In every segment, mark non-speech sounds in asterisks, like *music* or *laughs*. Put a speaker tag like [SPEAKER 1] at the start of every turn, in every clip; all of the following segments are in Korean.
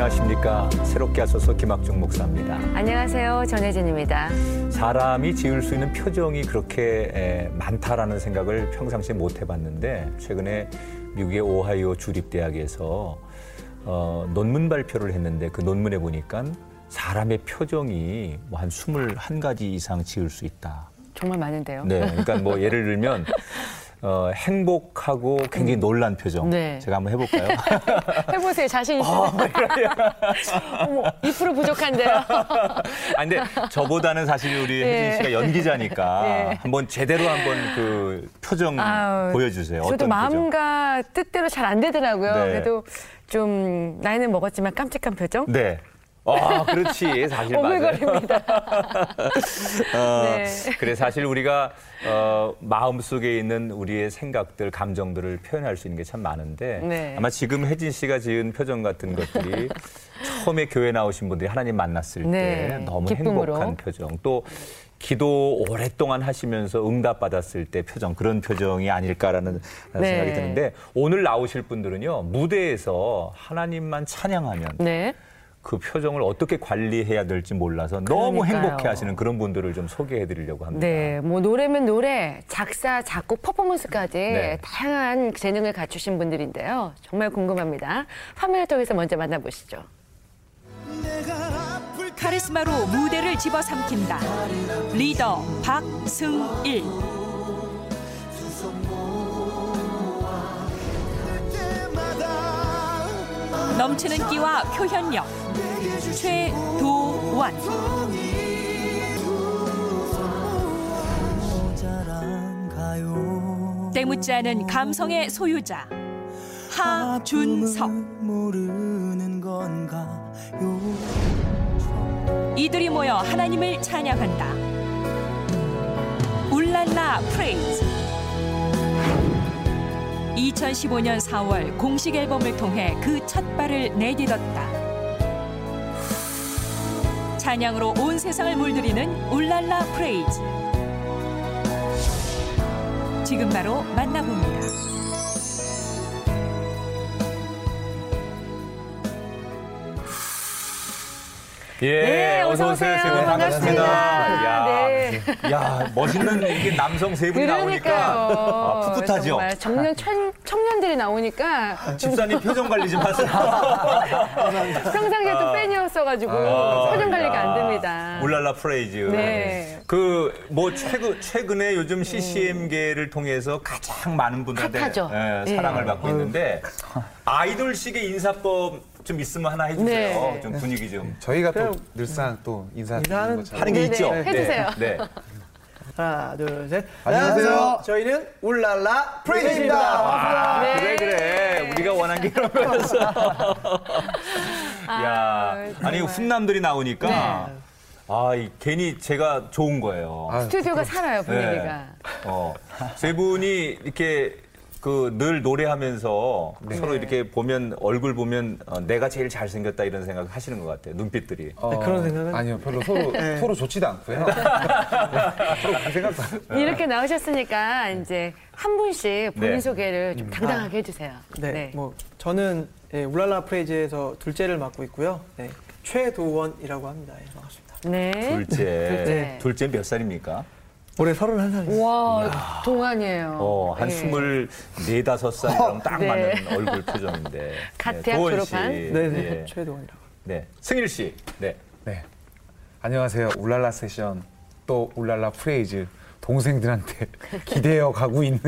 [SPEAKER 1] 안녕하십니까. 새롭게 하소서 김학중 목사입니다.
[SPEAKER 2] 안녕하세요. 전혜진입니다.
[SPEAKER 1] 사람이 지을 수 있는 표정이 그렇게 에, 많다라는 생각을 평상시에 못 해봤는데 최근에 미국의 오하이오 주립대학에서 어, 논문 발표를 했는데 그 논문에 보니까 사람의 표정이 뭐 한 21가지 이상 지을 수 있다.
[SPEAKER 2] 정말 많은데요.
[SPEAKER 1] 네. 그러니까 뭐 예를 들면 *laughs* 어, 행복하고 굉장히 놀란 표정.
[SPEAKER 2] 네.
[SPEAKER 1] 제가 한번 해볼까요? *laughs*
[SPEAKER 2] 해보세요. 자신 있으면.
[SPEAKER 1] 아, *laughs*
[SPEAKER 2] 어머, 2% 부족한데요.
[SPEAKER 1] 아, 근데 저보다는 사실 우리
[SPEAKER 2] 네.
[SPEAKER 1] 혜진 씨가 연기자니까
[SPEAKER 2] 네.
[SPEAKER 1] 한번 제대로 한번 그 표정
[SPEAKER 2] 아유,
[SPEAKER 1] 보여주세요.
[SPEAKER 2] 저도
[SPEAKER 1] 어떤 표정?
[SPEAKER 2] 마음과 뜻대로 잘 안 되더라고요.
[SPEAKER 1] 네.
[SPEAKER 2] 그래도 좀 나이는 먹었지만 깜찍한 표정?
[SPEAKER 1] 네. 아, 그렇지. 사실 맞아요. *laughs* 어,
[SPEAKER 2] 네.
[SPEAKER 1] 그래 사실 우리가 어, 마음 속에 있는 우리의 생각들, 감정들을 표현할 수 있는 게 참 많은데
[SPEAKER 2] 네.
[SPEAKER 1] 아마 지금 혜진 씨가 지은 표정 같은 것들이 처음에 교회 나오신 분들이 하나님 만났을 때
[SPEAKER 2] 네,
[SPEAKER 1] 너무
[SPEAKER 2] 기쁨으로.
[SPEAKER 1] 행복한 표정 또 기도 오랫동안 하시면서 응답 받았을 때 표정 그런 표정이 아닐까라는
[SPEAKER 2] 네.
[SPEAKER 1] 생각이 드는데 오늘 나오실 분들은요 무대에서 하나님만 찬양하면
[SPEAKER 2] 네.
[SPEAKER 1] 그 표정을 어떻게 관리해야 될지 몰라서 너무
[SPEAKER 2] 그러니까요.
[SPEAKER 1] 행복해 하시는 그런 분들을 좀 소개해 드리려고 합니다.
[SPEAKER 2] 네, 뭐 노래면 노래, 작사, 작곡, 퍼포먼스까지
[SPEAKER 1] 네.
[SPEAKER 2] 다양한 재능을 갖추신 분들인데요. 정말 궁금합니다. 화면을 통해서 먼저 만나보시죠.
[SPEAKER 3] 카리스마로 무대를 집어삼킨다. 리더 박승일. 넘치는 끼와 표현력 최도원. 때묻지 않은 감성의 소유자 하준석. 이들이 모여 하나님을 찬양한다. 울랄라 프레이즈. 2015년 4월 공식 앨범을 통해 그 첫 발을 내딛었다. 찬양으로 온 세상을 물들이는 울랄라 프레이즈. 지금 바로 만나봅니다.
[SPEAKER 1] 예,
[SPEAKER 2] 네,
[SPEAKER 1] 어서 오세요. 세분 반갑습니다.
[SPEAKER 2] 반갑습니다.
[SPEAKER 1] 야,
[SPEAKER 2] 네.
[SPEAKER 1] 야, 멋있는 이게 남성 세 분이 나오니까 아, 풋풋하죠.
[SPEAKER 2] 정말 청년 청, 청 년들이 나오니까
[SPEAKER 1] 집사님 표정 관리 좀 하세요. *laughs*
[SPEAKER 2] 평상시에 또 팬이었어가지고
[SPEAKER 1] 아,
[SPEAKER 2] 표정 관리가
[SPEAKER 1] 야.
[SPEAKER 2] 안 됩니다.
[SPEAKER 1] 울랄라 프레이즈.
[SPEAKER 2] 네.
[SPEAKER 1] 그뭐 최근 최근에 요즘 CCM계를 통해서 가장 많은 분들한테. 예,
[SPEAKER 2] 네.
[SPEAKER 1] 사랑을 받고 있는데 아이돌식의 인사법 좀 있으면 하나 해주세요.
[SPEAKER 2] 네.
[SPEAKER 1] 좀 분위기 좀
[SPEAKER 4] 저희가 또 늘상 또 것처럼
[SPEAKER 1] 하는 게
[SPEAKER 2] 네네,
[SPEAKER 1] 있죠.
[SPEAKER 2] 해주세요.
[SPEAKER 1] 네. 네.
[SPEAKER 5] 하나, 둘, 셋.
[SPEAKER 4] 안녕하세요.
[SPEAKER 5] 저희는 울랄라 프레이즈입니다.
[SPEAKER 1] 아,
[SPEAKER 2] 네.
[SPEAKER 1] 그래 그래 우리가 원한 게 이런 거였어. *laughs* 야, 아니. 훈남들이 나오니까
[SPEAKER 2] 네.
[SPEAKER 1] 아, 이, 괜히 제가 좋은 거예요.
[SPEAKER 4] 아,
[SPEAKER 2] 스튜디오가 살아요 분위기가.
[SPEAKER 1] 네. 어, 세 분이 이렇게 그 늘 노래하면서
[SPEAKER 4] 네.
[SPEAKER 1] 서로 이렇게 보면 얼굴 보면 어, 내가 제일 잘생겼다 이런 생각 하시는 것 같아요. 눈빛들이.
[SPEAKER 4] 어,
[SPEAKER 5] 그런 생각은?
[SPEAKER 4] 아니요 별로 서로 *laughs* 서로 좋지도 않고요. *laughs* 서로 그 생각도 안 해요.
[SPEAKER 2] 이렇게 나오셨으니까 이제 한 분씩 본인
[SPEAKER 1] 네.
[SPEAKER 2] 소개를 좀 당당하게 해주세요.
[SPEAKER 5] 네, 뭐 저는 예, 울랄라 프레이즈에서 둘째를 맡고 있고요. 네, 최도원이라고 합니다. 예, 반갑습니다.
[SPEAKER 2] 네.
[SPEAKER 1] 둘째.
[SPEAKER 2] 둘째.
[SPEAKER 1] 둘째 몇 살입니까?
[SPEAKER 5] 올해 31살입니다.
[SPEAKER 2] 와 동안이에요.
[SPEAKER 1] 어, 한
[SPEAKER 2] 예.
[SPEAKER 1] 스물 *laughs* 네 다섯 살이랑 딱
[SPEAKER 2] 네.
[SPEAKER 1] 맞는 얼굴 표정인데. *laughs*
[SPEAKER 2] 갓
[SPEAKER 1] 네,
[SPEAKER 2] 대학
[SPEAKER 1] 도원
[SPEAKER 2] 졸업한?
[SPEAKER 1] 씨.
[SPEAKER 5] 네네,
[SPEAKER 1] 예.
[SPEAKER 5] 최도원이라고.
[SPEAKER 1] 네. 승일 씨. 네.
[SPEAKER 4] 네. 안녕하세요. 울랄라 세션 또 울랄라 프레이즈 동생들한테 *laughs* 기대어 가고 있는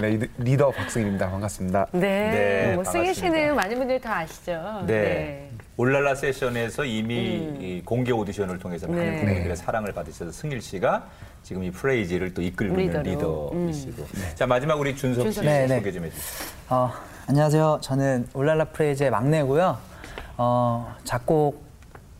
[SPEAKER 4] 네, 리더 박승일입니다. 반갑습니다.
[SPEAKER 2] 네.
[SPEAKER 1] 네,
[SPEAKER 2] 뭐 승일 씨는
[SPEAKER 1] 반갑습니다.
[SPEAKER 2] 많은 분들이 다 아시죠.
[SPEAKER 1] 네. 울랄라 세션에서 이미 이 공개 오디션을 통해서 많은
[SPEAKER 2] 음. 네.
[SPEAKER 1] 분들의 사랑을 받으셔서 승일 씨가 지금 이 프레이즈를 또 이끌고 있는
[SPEAKER 2] 리더로. 음.
[SPEAKER 1] 리더이시고. 자, 마지막 우리 준석 씨
[SPEAKER 2] 준석
[SPEAKER 6] 씨. 네, 네.
[SPEAKER 1] 소개 좀 해주세요.
[SPEAKER 6] 어, 안녕하세요. 저는 울랄라 프레이즈의 막내고요. 어, 작곡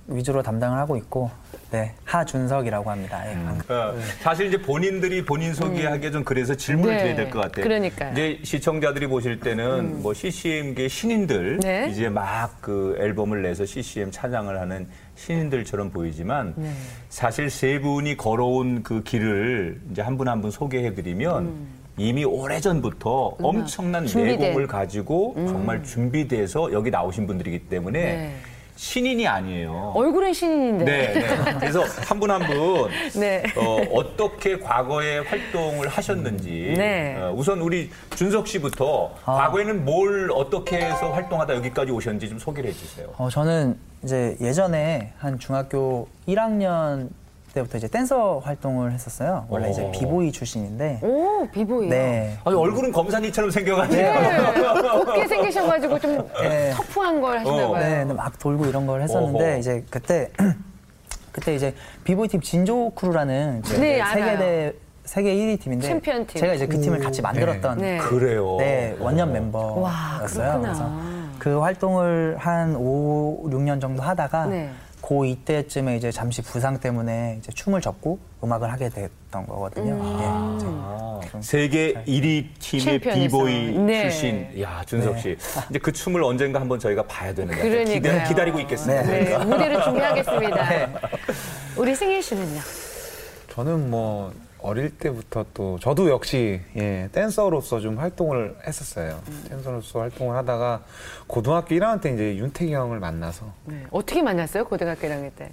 [SPEAKER 6] 위주로 담당을 하고 있고, 네, 하준석이라고 합니다. 예, 반갑습니다.
[SPEAKER 1] 어, 사실 이제 본인들이 본인 소개하기에 좀 그래서 질문을
[SPEAKER 2] 음. 네,
[SPEAKER 1] 드려야 될 것 같아요.
[SPEAKER 2] 그러니까요. 음.
[SPEAKER 1] 이제 시청자들이 보실 때는 뭐 CCM계 신인들
[SPEAKER 2] 네.
[SPEAKER 1] 이제 막 그 앨범을 내서 CCM 찬양을 하는 신인들처럼 보이지만
[SPEAKER 2] 네.
[SPEAKER 1] 사실 세 분이 걸어온 그 길을 이제 한 분 한 분 소개해 드리면
[SPEAKER 2] 음.
[SPEAKER 1] 이미 오래전부터 엄청난
[SPEAKER 2] 준비된.
[SPEAKER 1] 내공을 가지고 정말 준비돼서 여기 나오신 분들이기 때문에
[SPEAKER 2] 네.
[SPEAKER 1] 신인이 아니에요.
[SPEAKER 2] 얼굴은 신인인데.
[SPEAKER 1] 네, 네. 그래서 한 분 한분 *laughs*
[SPEAKER 2] 네.
[SPEAKER 1] 어, 떻게 과거에 활동을 하셨는지
[SPEAKER 2] 네.
[SPEAKER 1] 어, 우선 우리 준석 씨부터
[SPEAKER 6] 아.
[SPEAKER 1] 과거에는 뭘 어떻게 해서 활동하다 여기까지 오셨는지 좀 소개를 해주세요.
[SPEAKER 6] 어, 저는 이제 예전에 한 중학교 1학년 때부터 이제 댄서 활동을 했었어요. 원래 이제
[SPEAKER 1] 오.
[SPEAKER 6] 비보이 출신인데.
[SPEAKER 2] 오, 비보이요.
[SPEAKER 6] 네.
[SPEAKER 1] 아니 얼굴은 검사니처럼 생겨가지고
[SPEAKER 2] 네. 곱게 생기셔가지고 좀
[SPEAKER 6] 네.
[SPEAKER 2] 터프한 걸 하시나
[SPEAKER 1] 어.
[SPEAKER 2] 봐요.
[SPEAKER 6] 네, 막 돌고 이런 걸 했었는데
[SPEAKER 1] 어허.
[SPEAKER 6] 이제 그때 *clears throat* 그때 이제 비보이 팀 진조 크루라는
[SPEAKER 2] 네, 알아요.
[SPEAKER 6] 세계 대 세계 1위 팀인데
[SPEAKER 2] 챔피언 팀.
[SPEAKER 6] 제가 이제 그 팀을 같이 만들었던
[SPEAKER 2] 네.
[SPEAKER 1] 그래요.
[SPEAKER 6] 네, 원년
[SPEAKER 1] 어.
[SPEAKER 6] 멤버였어요.
[SPEAKER 2] 와, 그렇구나.
[SPEAKER 6] 그래서 그 활동을 한 5, 6년 정도 하다가
[SPEAKER 2] 네.
[SPEAKER 6] 고 이때쯤에 이제 잠시 부상 때문에 이제 춤을 접고 음악을 하게 됐던 거거든요.
[SPEAKER 2] 음.
[SPEAKER 6] 예,
[SPEAKER 1] 아,
[SPEAKER 6] 좀
[SPEAKER 1] 세계 1위 팀의. 비보이
[SPEAKER 2] 네.
[SPEAKER 1] 출신, 야 준석 씨, 이제 그 춤을 언젠가 한번 저희가 봐야 되는 것 같아요.
[SPEAKER 2] 그러니까요.
[SPEAKER 1] 기다, 기다 리고 있겠습니다.
[SPEAKER 2] 네, 무대를 준비하겠습니다. *laughs* 우리 승일 씨는요?
[SPEAKER 4] 저는 뭐 어릴 때부터 또 저도 역시 예, 댄서로서 좀 활동을 했었어요. 댄서로서 활동을 하다가 고등학교 1학년 때 이제 윤태기 형을 만나서
[SPEAKER 2] 네. 어떻게 만났어요? 고등학교 1학년 때.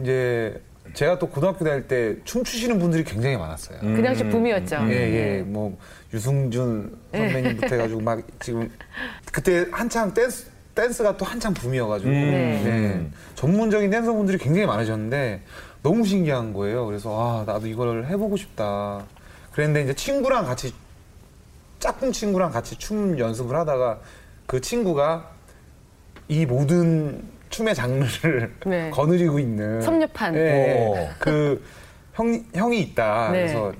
[SPEAKER 4] 이제 제가 또 고등학교 다닐 때 춤추시는 분들이 굉장히 많았어요.
[SPEAKER 2] 그 당시 붐이었죠.
[SPEAKER 4] 예, 예, 뭐, 유승준 선배님부터 해가지고 막 지금, 그때 한창 댄스, 댄스가 또 한창 붐이어가지고,
[SPEAKER 2] 네.
[SPEAKER 4] 네, 전문적인 댄서분들이 굉장히 많으셨는데, 너무 신기한 거예요. 그래서, 아, 나도 이걸 해보고 싶다. 그랬는데 이제 친구랑 같이, 짝꿍 친구랑 같이 춤 연습을 하다가, 그 친구가 이 모든 춤의 장르를
[SPEAKER 2] 네. *laughs*
[SPEAKER 4] 거느리고 있는
[SPEAKER 2] 섭렵한.
[SPEAKER 1] 오.
[SPEAKER 4] 그 형, 형이 있다.
[SPEAKER 2] 네.
[SPEAKER 4] 그래서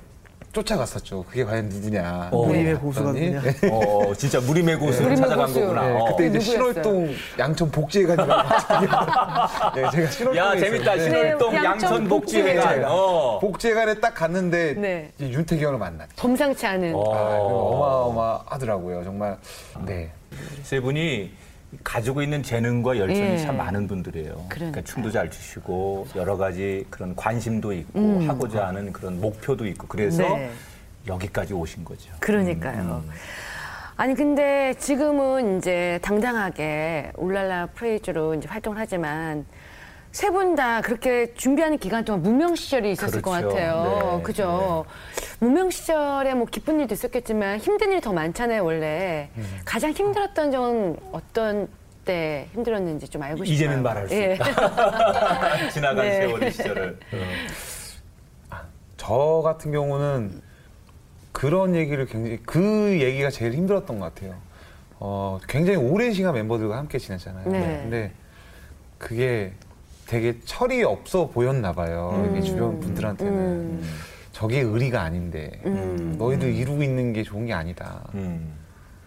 [SPEAKER 4] 쫓아갔었죠. 그게 과연 누구냐.
[SPEAKER 1] 어.
[SPEAKER 5] 무림의
[SPEAKER 4] 네,
[SPEAKER 5] 고수가 누구냐.
[SPEAKER 1] 어, 진짜 무림의 고수를
[SPEAKER 2] 무림의
[SPEAKER 1] 찾아간
[SPEAKER 2] 고수.
[SPEAKER 1] 거구나.
[SPEAKER 4] 네,
[SPEAKER 1] 어.
[SPEAKER 4] 그때 이제
[SPEAKER 2] 누구였어요?
[SPEAKER 4] 신월동 양천 복지회관이라고. *laughs* 네, 제가 신월동에
[SPEAKER 1] 야 재밌다
[SPEAKER 4] 있었는데
[SPEAKER 1] 신월동
[SPEAKER 2] 네,
[SPEAKER 1] 양천 복지회관.
[SPEAKER 2] 양천
[SPEAKER 1] 어.
[SPEAKER 4] 복지회관에 딱 갔는데
[SPEAKER 2] 네.
[SPEAKER 4] 이제 윤태기 형을 만났죠.
[SPEAKER 2] 범상치 않은.
[SPEAKER 1] 어.
[SPEAKER 4] 아, 어마어마하더라고요. 정말. 네.
[SPEAKER 1] 세 분이 가지고 있는 재능과 열정이
[SPEAKER 2] 예.
[SPEAKER 1] 참 많은 분들이에요. 그러니까
[SPEAKER 2] 그러니까요.
[SPEAKER 1] 춤도 잘 추시고 여러 가지 그런 관심도 있고 하고자 하는 그런 목표도 있고 그래서
[SPEAKER 2] 음. 네.
[SPEAKER 1] 여기까지 오신 거죠.
[SPEAKER 2] 그러니까요. 아니 근데 지금은 이제 당당하게 울랄라 프레이즈로 이제 활동을 하지만 세 분 다 그렇게 준비하는 기간 동안 무명 시절이 있었을 것
[SPEAKER 1] 그렇죠.
[SPEAKER 2] 같아요.
[SPEAKER 1] 네,
[SPEAKER 2] 그죠? 무명 시절에 뭐 기쁜 일도 있었겠지만 힘든 일이 더 많잖아요, 원래.
[SPEAKER 1] 음.
[SPEAKER 2] 가장 힘들었던 점은 어떤 때 힘들었는지 좀 알고 싶어요.
[SPEAKER 1] 이제는 말할 수
[SPEAKER 2] 예.
[SPEAKER 1] 있다. *laughs* 지나간
[SPEAKER 2] 네.
[SPEAKER 1] 세월의 시절을. *laughs*
[SPEAKER 4] 저 같은 경우는 그런 얘기를 굉장히 그 얘기가 제일 힘들었던 것 같아요. 어, 굉장히 오랜 시간 멤버들과 함께 지냈잖아요.
[SPEAKER 2] 네.
[SPEAKER 4] 근데 그게 되게 철이 없어 보였나 봐요. 이게 주변 분들한테는
[SPEAKER 2] 음.
[SPEAKER 4] 저게 의리가 아닌데
[SPEAKER 2] 음.
[SPEAKER 4] 너희들 이루고 있는 게 좋은 게 아니다.
[SPEAKER 1] 음.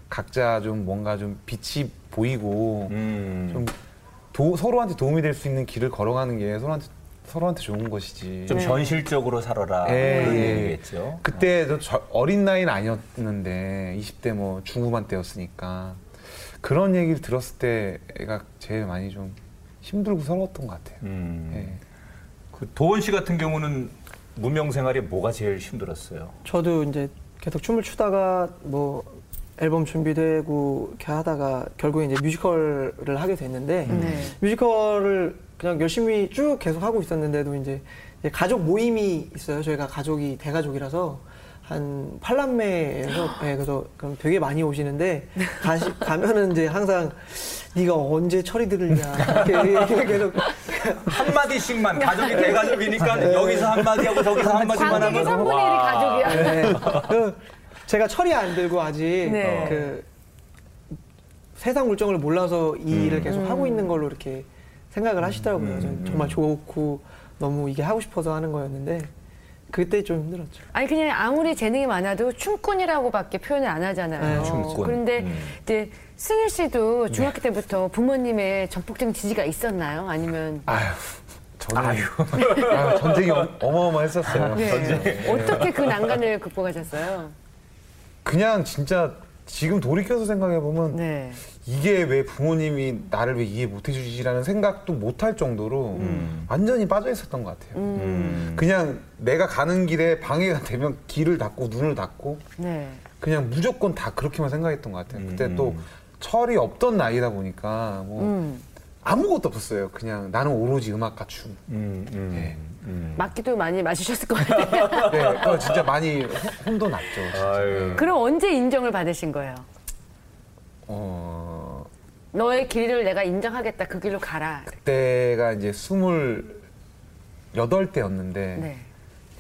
[SPEAKER 4] 각자 좀 뭔가 좀 빛이 보이고
[SPEAKER 1] 음.
[SPEAKER 4] 좀 도- 서로한테 도움이 될 수 있는 길을 걸어가는 게 서로한테 서로한테 좋은 것이지.
[SPEAKER 1] 좀
[SPEAKER 2] 네.
[SPEAKER 1] 현실적으로 살아라
[SPEAKER 4] 예,
[SPEAKER 1] 그런
[SPEAKER 4] 예.
[SPEAKER 1] 얘기겠죠.
[SPEAKER 4] 그때 저- 저 어린 나이는 아니었는데 20대 뭐 중후반 때였으니까 그런 얘기를 들었을 때가 제일 많이 좀 힘들고 서러웠던 것 같아요.
[SPEAKER 1] 음.
[SPEAKER 4] 예.
[SPEAKER 1] 그 도원 씨 같은 경우는 무명 생활에 뭐가 제일 힘들었어요?
[SPEAKER 5] 저도 이제 계속 춤을 추다가 뭐 앨범 준비되고 이렇게 하다가 결국에 이제 뮤지컬을 하게 됐는데
[SPEAKER 2] 네.
[SPEAKER 5] 뮤지컬을 그냥 열심히 쭉 계속 하고 있었는데도 이제 가족 모임이 있어요. 저희가 가족이 대가족이라서 한 팔남매에서 네, 그래서 그럼 되게 많이 오시는데 가시, 가면은 이제 항상 네가 언제 철이 들냐 이렇게, 이렇게 계속
[SPEAKER 1] 한 마디씩만 가족이 대가족이니까 여기서 한 마디 하고 저기서 한 마디만 하면
[SPEAKER 2] 3분의 1이 가족이야.
[SPEAKER 5] 네. 그 제가 철이 안 들고 아직
[SPEAKER 2] 네.
[SPEAKER 5] 그 세상 물정을 몰라서 이
[SPEAKER 1] 음.
[SPEAKER 5] 일을 계속 하고 있는 걸로 이렇게 생각을 하시더라고요.
[SPEAKER 1] 음.
[SPEAKER 5] 전 정말 좋고 너무 이게 하고 싶어서 하는 거였는데 그때 좀 힘들었죠.
[SPEAKER 2] 아니 그냥 아무리 재능이 많아도 춤꾼이라고밖에 표현을 안 하잖아요.
[SPEAKER 5] 네,
[SPEAKER 1] 춤꾼.
[SPEAKER 2] 그런데
[SPEAKER 1] 음.
[SPEAKER 2] 이제 승일 씨도 중학교 때부터 부모님의 전폭적인 지지가 있었나요? 아니면
[SPEAKER 4] 아유, 저는 아유. *laughs* 전쟁이 어- 어마어마했었어요.
[SPEAKER 2] 네. 어떻게 그 난간을 극복하셨어요?
[SPEAKER 4] 그냥 진짜 지금 돌이켜서 생각해 보면
[SPEAKER 2] 네.
[SPEAKER 4] 이게 왜 부모님이 나를 왜 이해 못 해주지라는 생각도 못 할 정도로 완전히 빠져 있었던 것 같아요.
[SPEAKER 1] 음.
[SPEAKER 4] 그냥 내가 가는 길에 방해가 되면 길을 닫고 눈을 닫고
[SPEAKER 2] 네.
[SPEAKER 4] 그냥 무조건 다 그렇게만 생각했던 것 같아요. 그때
[SPEAKER 1] 음.
[SPEAKER 4] 또 철이 없던 나이다 보니까 뭐
[SPEAKER 2] 음.
[SPEAKER 4] 아무것도 없었어요. 그냥 나는 오로지 음악과 춤.
[SPEAKER 1] 음, 음,
[SPEAKER 4] 예.
[SPEAKER 1] 음.
[SPEAKER 2] 맞기도 많이 마시셨을 것 같아요. *laughs*
[SPEAKER 4] 네, 그거 진짜 많이 혼- 혼도 났죠. 진짜.
[SPEAKER 2] 그럼 언제 인정을 받으신 거예요?
[SPEAKER 4] 어,
[SPEAKER 2] 너의 길을 내가 인정하겠다. 그 길로 가라.
[SPEAKER 4] 그때가 이제 스물 여덟 때였는데
[SPEAKER 2] 네.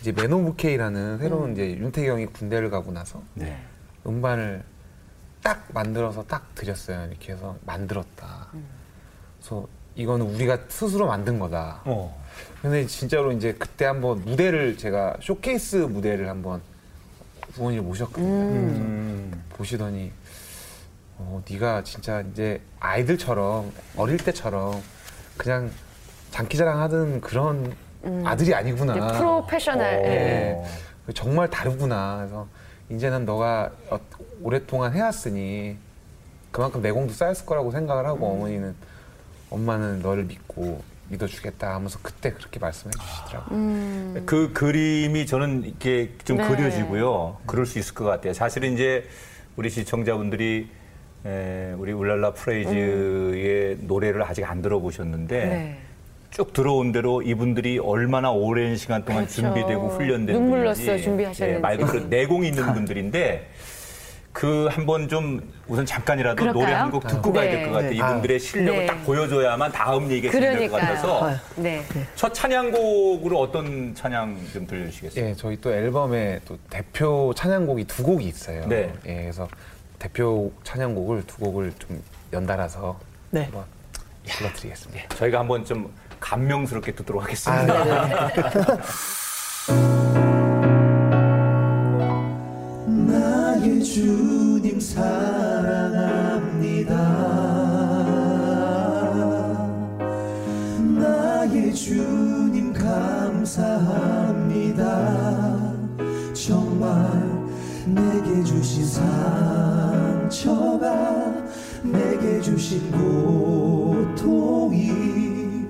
[SPEAKER 4] 이제 맨오브케이라는 새로운 이제 윤태경이 군대를 가고 나서
[SPEAKER 1] 네.
[SPEAKER 4] 음반을 딱 만들어서 딱 드렸어요. 이렇게 해서 만들었다. 그래서 이거는 우리가 스스로 만든 거다.
[SPEAKER 1] 어.
[SPEAKER 4] 근데 진짜로 이제 그때 한번 무대를 제가 쇼케이스 무대를 한번 부모님을 모셨거든요.
[SPEAKER 1] 음.
[SPEAKER 4] 보시더니 어, 네가 진짜 이제 아이들처럼 어릴 때처럼 그냥 장기자랑 하던 그런 아들이 아니구나.
[SPEAKER 2] 프로페셔널.
[SPEAKER 1] 어.
[SPEAKER 2] 예.
[SPEAKER 4] 정말 다르구나. 그래서 이제는 너가 어- 오랫동안 해왔으니 그만큼 내공도 쌓였을 거라고 생각을 하고 어머니는 엄마는 너를 믿고 믿어주겠다 하면서 그때 그렇게 말씀해 주시더라고요.
[SPEAKER 1] 그 그림이 저는 이렇게 좀
[SPEAKER 2] 네.
[SPEAKER 1] 그려지고요. 그럴 수 있을 것 같아요. 사실은 이제 우리 시청자분들이 에, 우리 울랄라 프레이즈의 노래를 아직 안 들어보셨는데
[SPEAKER 2] 네.
[SPEAKER 1] 쭉 들어온 대로 이분들이 얼마나 오랜 시간 동안
[SPEAKER 2] 그렇죠.
[SPEAKER 1] 준비되고 훈련된
[SPEAKER 2] 눈물
[SPEAKER 1] 분인지
[SPEAKER 2] 났어요, 준비하셨는지.
[SPEAKER 1] 예, 말 그대로 내공이 있는 분들인데 그 한 번 좀 우선 잠깐이라도
[SPEAKER 2] 그럴까요?
[SPEAKER 1] 노래 한 곡 듣고 가야 될 것 같아요.
[SPEAKER 5] 네.
[SPEAKER 1] 이분들의 실력을
[SPEAKER 2] 네.
[SPEAKER 1] 딱 보여줘야만 다음 얘기가 진행될 것
[SPEAKER 2] 그러니까요.
[SPEAKER 1] 같아서
[SPEAKER 2] 네.
[SPEAKER 1] 첫 찬양곡으로 어떤 찬양 좀 들려주시겠어요?
[SPEAKER 4] 예, 저희 또 앨범에 또 대표 찬양곡이 두 곡이 있어요.
[SPEAKER 1] 네.
[SPEAKER 4] 예, 그래서 대표 찬양곡을 두 곡을 좀 연달아서
[SPEAKER 5] 네.
[SPEAKER 4] 한번 불러드리겠습니다.
[SPEAKER 1] 저희가 한번 좀 감명스럽게 듣도록 하겠습니다.
[SPEAKER 7] 나 *laughs* *laughs* 주님 사랑합니다. 나의 주님 감사합니다. 정말 내게 주신 상처가 내게 주신 고통이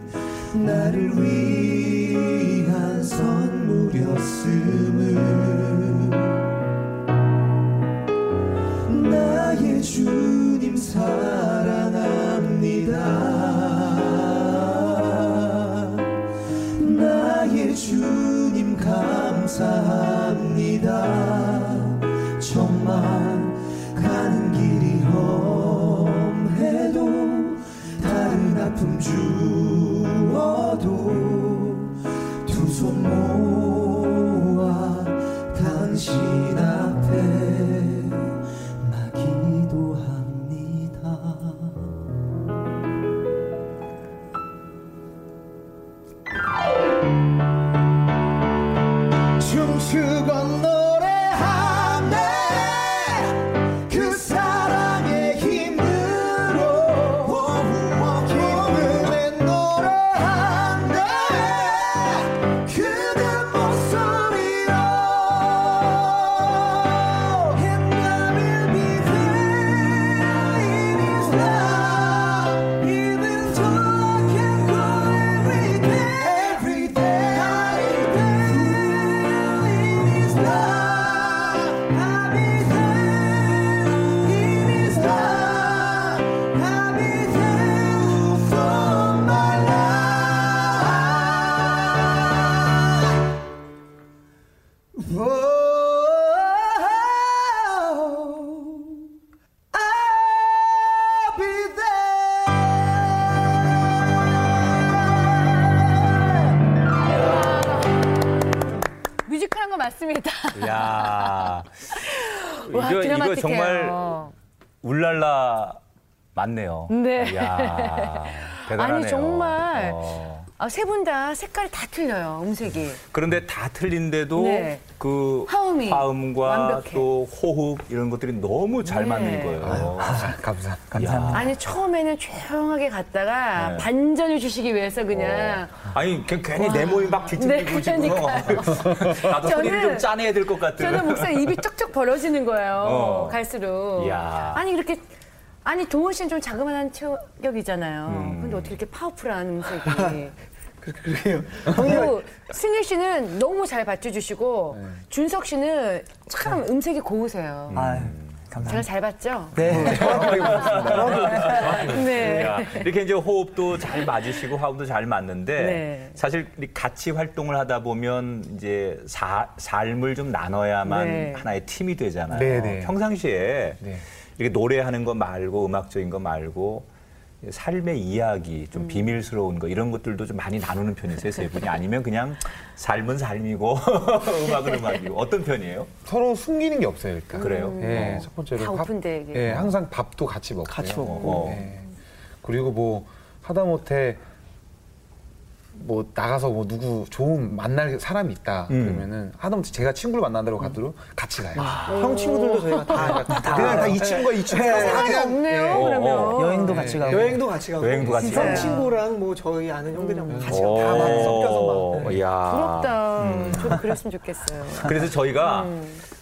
[SPEAKER 7] 나를 위한 선물이었음을 주님 사랑합니다. 나의 주님 감사합니다. 정말 가는 길이 험해도 다른 아픔 주
[SPEAKER 1] 맞네요.
[SPEAKER 2] 네.
[SPEAKER 1] 이야, *laughs* 대단하네요.
[SPEAKER 2] 아니, 정말.
[SPEAKER 1] 어.
[SPEAKER 2] 아, 세 분 다 색깔이 다 틀려요, 음색이.
[SPEAKER 1] 그런데 다 틀린데도
[SPEAKER 2] 네.
[SPEAKER 1] 그
[SPEAKER 2] 화음이
[SPEAKER 1] 화음과
[SPEAKER 2] 완벽해.
[SPEAKER 1] 또 호흡 이런 것들이 너무 잘
[SPEAKER 2] 네.
[SPEAKER 1] 맞는 거예요.
[SPEAKER 4] 감사.
[SPEAKER 6] 감사합니다.
[SPEAKER 2] 아니, 처음에는 조용하게 갔다가
[SPEAKER 1] 네.
[SPEAKER 2] 반전을 주시기 위해서 그냥.
[SPEAKER 1] 아니 그- 괜히 내 몸이 막 뒤틀리고
[SPEAKER 2] 네,
[SPEAKER 1] 지금. *laughs* 나도 소리를
[SPEAKER 2] 저는-
[SPEAKER 1] 좀 짜내야 될 것 같은.
[SPEAKER 2] 저는 목소리 입이 쩍쩍 벌어지는 거예요.
[SPEAKER 1] 어.
[SPEAKER 2] 갈수록.
[SPEAKER 1] 이야.
[SPEAKER 2] 아니 이렇게 아니 동원 씨는 좀 자그마한 체격이잖아요.
[SPEAKER 1] 음.
[SPEAKER 2] 근데 어떻게 이렇게 파워풀한 음색이?
[SPEAKER 5] 그- 그러게요.
[SPEAKER 2] 그리고 승일 씨는 너무 잘 받쳐주시고 준석 씨는 참 음색이 고우세요.
[SPEAKER 6] 아,
[SPEAKER 2] 제가
[SPEAKER 6] 감사합니다.
[SPEAKER 2] 잘 봤죠? *laughs* *laughs*
[SPEAKER 6] 네.
[SPEAKER 2] 네.
[SPEAKER 1] 야, 이렇게 이제 호흡도 잘 맞으시고 화음도 잘 맞는데
[SPEAKER 2] 네.
[SPEAKER 1] 사실 이 같이 활동을 하다 보면 이제 사- 삶을 좀 나눠야만
[SPEAKER 2] 네.
[SPEAKER 1] 하나의 팀이 되잖아요.
[SPEAKER 4] 네, 네.
[SPEAKER 1] 평상시에
[SPEAKER 4] 네.
[SPEAKER 1] 이렇게 노래하는 거 말고 음악적인 거 말고 삶의 이야기, 좀 비밀스러운 거 이런 것들도 좀 많이 나누는 편이세요, 세 분이 아니면 그냥 삶은 삶이고 *laughs* 음악은 음악이고 어떤 편이에요?
[SPEAKER 4] 서로 숨기는 게 없어요, 일단.
[SPEAKER 1] 그래요?
[SPEAKER 4] 예,
[SPEAKER 1] 어.
[SPEAKER 4] 첫 번째로
[SPEAKER 2] 다
[SPEAKER 4] 밥-
[SPEAKER 2] 오픈돼 얘기해요.
[SPEAKER 4] 예, 항상 밥도 같이 먹고요.
[SPEAKER 5] 같이 먹고.
[SPEAKER 1] 어.
[SPEAKER 4] 예. 그리고 뭐 하다못해 뭐 나가서 뭐 누구 좋은 만날 사람이 있다
[SPEAKER 1] 음.
[SPEAKER 4] 그러면은 하다못해 제가 친구를 만나러 가도록 같이 가요.
[SPEAKER 5] 형 친구들도 저희가 다,
[SPEAKER 4] 그냥 다 이 친구가 이 친구가
[SPEAKER 2] 상관이 없네요,
[SPEAKER 1] 어,
[SPEAKER 2] 그러면.
[SPEAKER 1] 어.
[SPEAKER 6] 여행도 같이 가고.
[SPEAKER 5] 여행도 같이 가고
[SPEAKER 1] 여행도 같이
[SPEAKER 5] 형
[SPEAKER 1] 가고.
[SPEAKER 5] 친구랑 뭐 저희 아는 형들이랑 뭐 같이
[SPEAKER 1] 오.
[SPEAKER 5] 가고 다막 섞여서 막 네.
[SPEAKER 1] 야.
[SPEAKER 2] 부럽다. 저도 그랬으면 좋겠어요. *laughs*
[SPEAKER 1] 그래서 저희가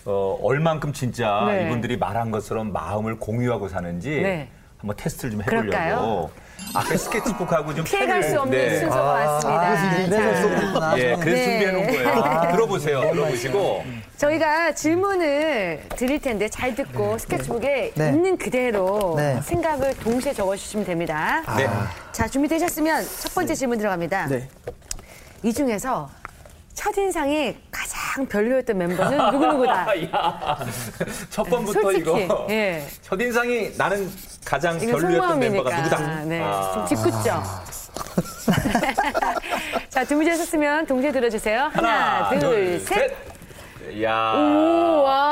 [SPEAKER 1] 어, 얼만큼 진짜
[SPEAKER 2] 네.
[SPEAKER 1] 이분들이 말한 것처럼 마음을 공유하고 사는지
[SPEAKER 2] 네.
[SPEAKER 1] 한번 테스트를 좀 해보려고.
[SPEAKER 2] 그럴까요?
[SPEAKER 1] 앞에 스케치북하고 좀
[SPEAKER 2] 피해갈
[SPEAKER 1] 펜을-
[SPEAKER 2] 수 없는
[SPEAKER 1] 네.
[SPEAKER 2] 순서가 왔습니다. 자,
[SPEAKER 1] 예, 그래서
[SPEAKER 2] 네.
[SPEAKER 1] 준비해 놓은 거예요. 들어보세요. *laughs* 들어보시고.
[SPEAKER 2] 저희가 질문을 드릴 텐데 잘 듣고 스케치북에
[SPEAKER 6] 네.
[SPEAKER 2] 있는 그대로
[SPEAKER 6] 네.
[SPEAKER 2] 생각을 동시에 적어주시면 됩니다.
[SPEAKER 1] 네.
[SPEAKER 2] 자, 준비되셨으면 첫 번째 질문 들어갑니다.
[SPEAKER 5] 네.
[SPEAKER 2] 이 중에서 첫인상이 가장 별로였던 멤버는 누구누구다. *laughs*
[SPEAKER 1] 야, 첫 번부터
[SPEAKER 2] 솔직히.
[SPEAKER 1] 이거.
[SPEAKER 2] 예.
[SPEAKER 1] 첫인상이 나는 가장 별로였던 멤버가 누구다.
[SPEAKER 2] 네.
[SPEAKER 1] 아.
[SPEAKER 2] 좀 짓궂죠? *laughs* 자, 준비되셨으면 동시에 들어주세요. 하나, 둘, 셋.
[SPEAKER 1] 야.
[SPEAKER 2] 오, 와.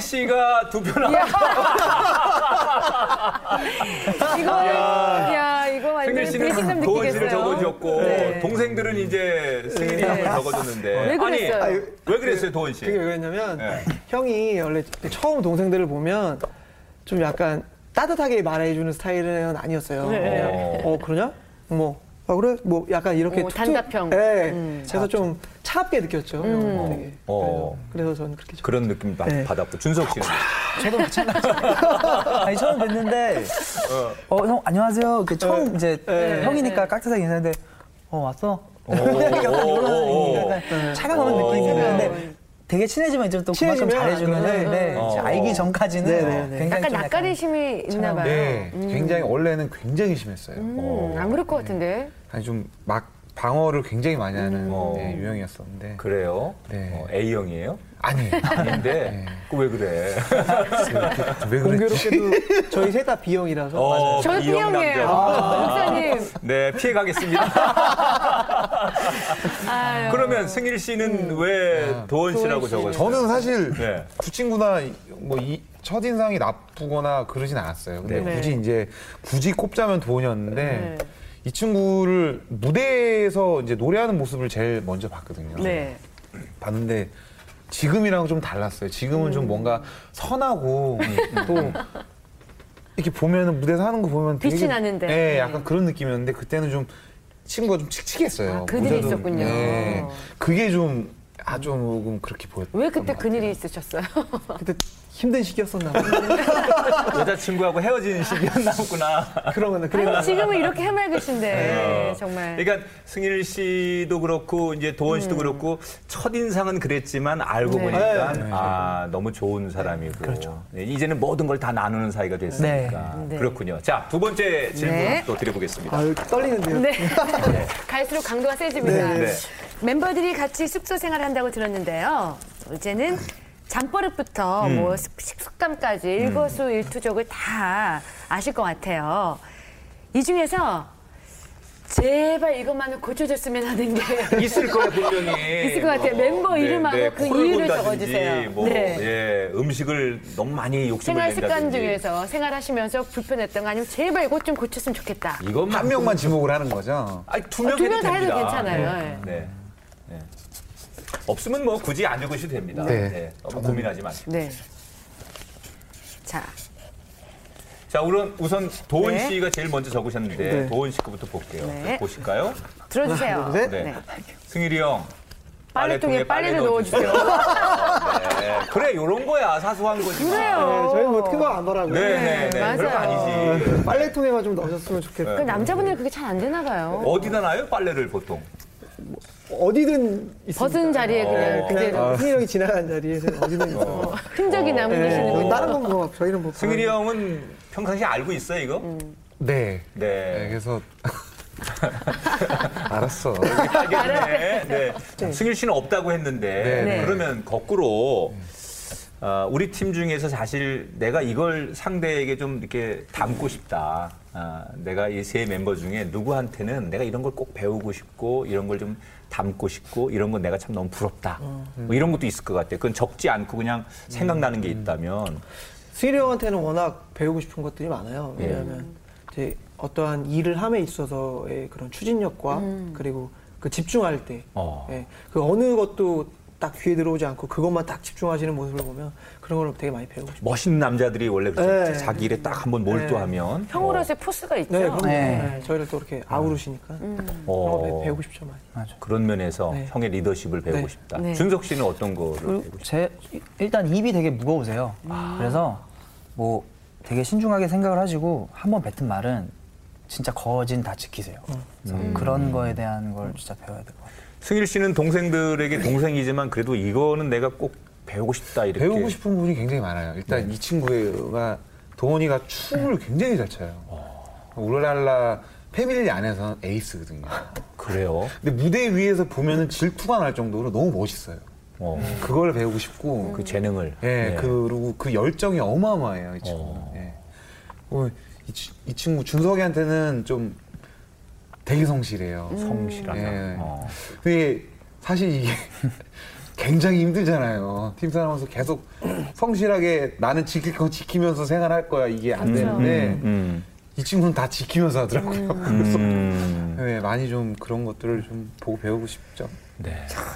[SPEAKER 1] 승일 씨가 두 표 나왔 *laughs*
[SPEAKER 2] 이거, 야, 이거 완전
[SPEAKER 1] 승일 씨는
[SPEAKER 2] 배신감
[SPEAKER 1] 도원 씨를
[SPEAKER 2] 느끼겠어요.
[SPEAKER 1] 적어줬고
[SPEAKER 2] 네.
[SPEAKER 1] 동생들은 이제 승일이
[SPEAKER 2] 네.
[SPEAKER 1] 형을 적어줬는데
[SPEAKER 2] 왜 그랬어요?
[SPEAKER 1] 아니 왜 그랬어요 도원 씨?
[SPEAKER 5] 그게 왜 그랬냐면
[SPEAKER 1] 네.
[SPEAKER 5] 형이 원래 처음 동생들을 보면 좀 약간 따뜻하게 말해주는 스타일은 아니었어요.
[SPEAKER 2] 네.
[SPEAKER 5] 어 그러냐? 뭐 아, 그래? 뭐 약간 이렇게
[SPEAKER 2] 오,
[SPEAKER 5] 툭툭-
[SPEAKER 2] 단답형.
[SPEAKER 5] 네.
[SPEAKER 2] 음.
[SPEAKER 5] 그래서 좀 차갑게 느꼈죠. 형은 되게.
[SPEAKER 1] 어.
[SPEAKER 5] 그래서, 그래서 저는 그렇게 좀
[SPEAKER 1] 그런 느낌 받,
[SPEAKER 5] 네.
[SPEAKER 1] 받았고 준석 씨는 *laughs*
[SPEAKER 6] 저도 마찬가지. *laughs* 아니 처음 뵀는데 어형 안녕하세요. 이렇게 처음 이제
[SPEAKER 5] 네.
[SPEAKER 6] 형이니까 깍듯하게 인사했는데 어 왔어. *laughs* 약간 차가운
[SPEAKER 2] 어,
[SPEAKER 6] 느낌이
[SPEAKER 2] 차가운.
[SPEAKER 6] 있는데 되게 친해지면 이제 또 그만큼
[SPEAKER 5] 친해지면
[SPEAKER 6] 잘해주는데
[SPEAKER 5] 안
[SPEAKER 6] 네,
[SPEAKER 1] 어.
[SPEAKER 6] 알기 전까지는
[SPEAKER 5] 네, 네, 네.
[SPEAKER 6] 굉장히
[SPEAKER 2] 약간
[SPEAKER 6] 좀
[SPEAKER 2] 낯가리심이 있나 봐요.
[SPEAKER 4] 네, 굉장히 원래는 굉장히 심했어요.
[SPEAKER 2] 음, 안 그럴 것 같은데.
[SPEAKER 4] 아니 좀 막 방어를 굉장히 많이 하는
[SPEAKER 1] 어.
[SPEAKER 4] 네, 유형이었었는데
[SPEAKER 1] 그래요?
[SPEAKER 4] 네.
[SPEAKER 1] 어, A형이에요?
[SPEAKER 4] 아니에요.
[SPEAKER 1] 아닌데 그왜 그래?
[SPEAKER 4] 왜?
[SPEAKER 5] 공교롭게도 저희 셋 다 B형이라서
[SPEAKER 1] 어,
[SPEAKER 2] 저희
[SPEAKER 1] B형
[SPEAKER 2] B형이에요.
[SPEAKER 1] 남자.
[SPEAKER 2] 목사님.
[SPEAKER 1] 네, 피해 가겠습니다. *laughs*
[SPEAKER 2] 아유.
[SPEAKER 1] 그러면 승일 씨는 왜 도원 씨라고
[SPEAKER 2] 씨.
[SPEAKER 1] 적었어요?
[SPEAKER 4] 저는 사실
[SPEAKER 1] 네.
[SPEAKER 4] 두 친구나 뭐 이 첫인상이 나쁘거나 그러진 않았어요. 근데
[SPEAKER 1] 네.
[SPEAKER 4] 굳이 이제 굳이 꼽자면 도원이었는데
[SPEAKER 2] 네.
[SPEAKER 4] 이 친구를 무대에서 이제 노래하는 모습을 제일 먼저 봤거든요.
[SPEAKER 2] 네.
[SPEAKER 4] 봤는데 지금이랑 좀 달랐어요. 지금은 좀 뭔가 선하고 또 이렇게 보면은 무대에서 하는 거 보면 되게
[SPEAKER 2] 빛이 나는데.
[SPEAKER 4] 네, 약간 그런 느낌이었는데 그때는 좀 친구가 좀 칙칙했어요.
[SPEAKER 2] 아, 그늘이
[SPEAKER 4] 모자도-
[SPEAKER 2] 있었군요.
[SPEAKER 4] 네. 그게 좀 아, 좀 그렇게 보였던
[SPEAKER 2] 왜 그때
[SPEAKER 4] 것
[SPEAKER 2] 그늘이 있으셨어요? *laughs*
[SPEAKER 5] 그때 힘든 시기였었나 봐요. *laughs*
[SPEAKER 1] 여자친구하고 헤어진 시기였나 보구나.
[SPEAKER 2] 아니,
[SPEAKER 5] 그래서
[SPEAKER 2] 지금은 이렇게 해맑으신데, 정말.
[SPEAKER 1] 그러니까 승일 씨도 그렇고 이제 도원 씨도 그렇고 첫 인상은 그랬지만 알고
[SPEAKER 2] 네.
[SPEAKER 1] 보니까
[SPEAKER 4] 네.
[SPEAKER 1] 아 너무 좋은 사람이고 네, 이제는 모든 걸 다 나누는 사이가 됐으니까
[SPEAKER 2] 네. 네.
[SPEAKER 1] 그렇군요. 자 두 번째 질문
[SPEAKER 2] 네.
[SPEAKER 1] 또 드려보겠습니다.
[SPEAKER 5] 아, 떨리는데요. *laughs*
[SPEAKER 2] 네. 갈수록 강도가 세집니다.
[SPEAKER 1] 네. 네.
[SPEAKER 2] 멤버들이 같이 숙소 생활을 한다고 들었는데요. 이제는 잠버릇부터
[SPEAKER 1] 음.
[SPEAKER 2] 뭐 식- 식습관까지 일거수일투족을 다 아실 것 같아요. 이 중에서 제발 이것만은 고쳐줬으면 하는 게 *laughs*
[SPEAKER 1] 있을 거예요 분명히.
[SPEAKER 2] 있을 것 같아요. 멤버 이름하고 그
[SPEAKER 1] 코를
[SPEAKER 2] 이유를 적어주세요.
[SPEAKER 1] 뭐,
[SPEAKER 2] 네.
[SPEAKER 1] 예, 음식을 너무 많이 욕심을
[SPEAKER 2] 생활 습관. 중에서 생활하시면서 불편했던 거 아니면 제발 이것 좀 고쳤으면 좋겠다.
[SPEAKER 1] 이것만
[SPEAKER 4] 한 명만 지목을 하는 거죠.
[SPEAKER 1] 아니 두
[SPEAKER 2] 어, 명두
[SPEAKER 1] 해도
[SPEAKER 2] 명다 해도
[SPEAKER 1] 됩니다.
[SPEAKER 2] 괜찮아요.
[SPEAKER 1] 네. 네. 네. 없으면 뭐 굳이 안 적으셔도 됩니다.
[SPEAKER 4] 네.
[SPEAKER 1] 네. 너무 고민하지 마시고.
[SPEAKER 2] 네. 자,
[SPEAKER 1] 자, 우선 우선 도원
[SPEAKER 2] 네.
[SPEAKER 1] 씨가 제일 먼저 적으셨는데
[SPEAKER 5] 네.
[SPEAKER 1] 도원 씨 거부터 볼게요.
[SPEAKER 2] 네.
[SPEAKER 1] 보실까요?
[SPEAKER 2] 들어주세요.
[SPEAKER 5] 셋.
[SPEAKER 1] 네.
[SPEAKER 2] 네.
[SPEAKER 1] 승일이 형.
[SPEAKER 2] 빨래통에 빨래를
[SPEAKER 1] 넣어주세요. 네. 그래, 요런 거야. 사소한 거지.
[SPEAKER 5] 네,
[SPEAKER 2] 그래요.
[SPEAKER 5] 저희 뭐 큰거 안 바라고요.
[SPEAKER 1] 네, 네, 네.
[SPEAKER 2] 맞아요.
[SPEAKER 1] 그런 거 아니지.
[SPEAKER 5] 빨래통에만 좀 넣으셨으면 좋겠어요.
[SPEAKER 2] 그 남자분들 그게 잘 안 되나 봐요.
[SPEAKER 1] 어디다 놔요? 빨래를 보통.
[SPEAKER 5] 뭐 어디든 있습니다.
[SPEAKER 2] 벗은 자리에 그냥
[SPEAKER 5] 네,
[SPEAKER 2] 그대로.
[SPEAKER 5] 승희 형이 지나간 자리에서 *laughs* 어디든 있어.
[SPEAKER 2] 흔적이 남은
[SPEAKER 5] 네,
[SPEAKER 2] 계시는
[SPEAKER 5] 뭐
[SPEAKER 2] 거.
[SPEAKER 5] 다른 건 뭐 저희는 뭐
[SPEAKER 1] 승일이 형은 평상시에 알고 있어요 이거?
[SPEAKER 4] 네.
[SPEAKER 1] 네.
[SPEAKER 4] 네, 그래서 *laughs* 알았어.
[SPEAKER 1] 알겠네. 네. 자, 승일 씨는 없다고 했는데
[SPEAKER 4] 네,
[SPEAKER 2] 네.
[SPEAKER 1] 그러면 거꾸로 어, 우리 팀 중에서 사실 내가 이걸 상대에게 좀 이렇게 담고 싶다. 아, 내가 이 세 멤버 중에 누구한테는 내가 이런 걸 꼭 배우고 싶고 이런 걸 좀 담고 싶고 이런 건 내가 참 너무 부럽다. 뭐 이런 것도 있을 것 같아요. 그건 적지 않고 그냥 생각나는 게 있다면
[SPEAKER 5] 승희 형한테는 워낙 배우고 싶은 것들이 많아요.
[SPEAKER 1] 예.
[SPEAKER 5] 왜냐하면 이제 어떠한 일을 함에 있어서의 그런 추진력과 그리고 그 집중할 때,
[SPEAKER 1] 어.
[SPEAKER 5] 예, 그 어느 것도 딱 귀에 들어오지 않고 그것만 딱 집중하시는 모습을 보면 그런 걸 되게 많이 배우고 싶어요.
[SPEAKER 1] 멋있는 남자들이 원래 그렇죠.
[SPEAKER 5] 네.
[SPEAKER 1] 자기 일에 딱 한번 몰두하면
[SPEAKER 2] 형으로서의 포스가 있죠.
[SPEAKER 5] 네, 그럼
[SPEAKER 6] 네.
[SPEAKER 5] 네, 저희를 또 이렇게 아우르시니까
[SPEAKER 1] 어,
[SPEAKER 5] 그런 거 배- 배우고 싶죠 많이.
[SPEAKER 6] 맞아.
[SPEAKER 1] 그런 면에서
[SPEAKER 5] 네.
[SPEAKER 1] 형의 리더십을 배우고
[SPEAKER 5] 네.
[SPEAKER 1] 싶다.
[SPEAKER 2] 네.
[SPEAKER 1] 준석 씨는 어떤 거를 배우고?
[SPEAKER 6] 제 일단 입이 되게 무거우세요. 그래서 뭐 되게 신중하게 생각을 하시고 한 번 뱉은 말은 진짜 거진 다 지키세요. 그래서 그런 거에 대한 걸 진짜 배워야 될 것 같아요.
[SPEAKER 1] 승일 씨는 동생들에게 동생이지만 그래도 이거는 내가 꼭 배우고 싶다 이렇게
[SPEAKER 4] 배우고 싶은 부분이 굉장히 많아요. 일단 이 친구가 도원이가 춤을 굉장히 잘 춰요. 우라랄라 패밀리 안에서는 에이스거든요.
[SPEAKER 1] 그래요.
[SPEAKER 4] 근데 무대 위에서 보면은 질투가 날 정도로 너무 멋있어요.
[SPEAKER 1] 어,
[SPEAKER 4] 그걸 배우고 싶고,
[SPEAKER 1] 그 재능을.
[SPEAKER 4] 예,
[SPEAKER 1] 네.
[SPEAKER 4] 그리고 그 열정이 어마어마해요, 이 친구.
[SPEAKER 1] 어.
[SPEAKER 4] 예. 어, 이, 치- 이 친구 준석이한테는 좀 되게 성실해요.
[SPEAKER 1] 성실하다.
[SPEAKER 4] 예.
[SPEAKER 1] 어.
[SPEAKER 4] 그게 사실 이게 *laughs* 굉장히 힘들잖아요. 팀 사람으로서 계속 성실하게 나는 지킬 건 지키면서 생활할 거야 이게 안 되는데
[SPEAKER 1] 음,
[SPEAKER 4] 이 친구는 다 지키면서 하더라고요. 그래서
[SPEAKER 1] 음.
[SPEAKER 4] 네, 많이 좀 그런 것들을 좀 보고 배우고 싶죠.
[SPEAKER 1] 네.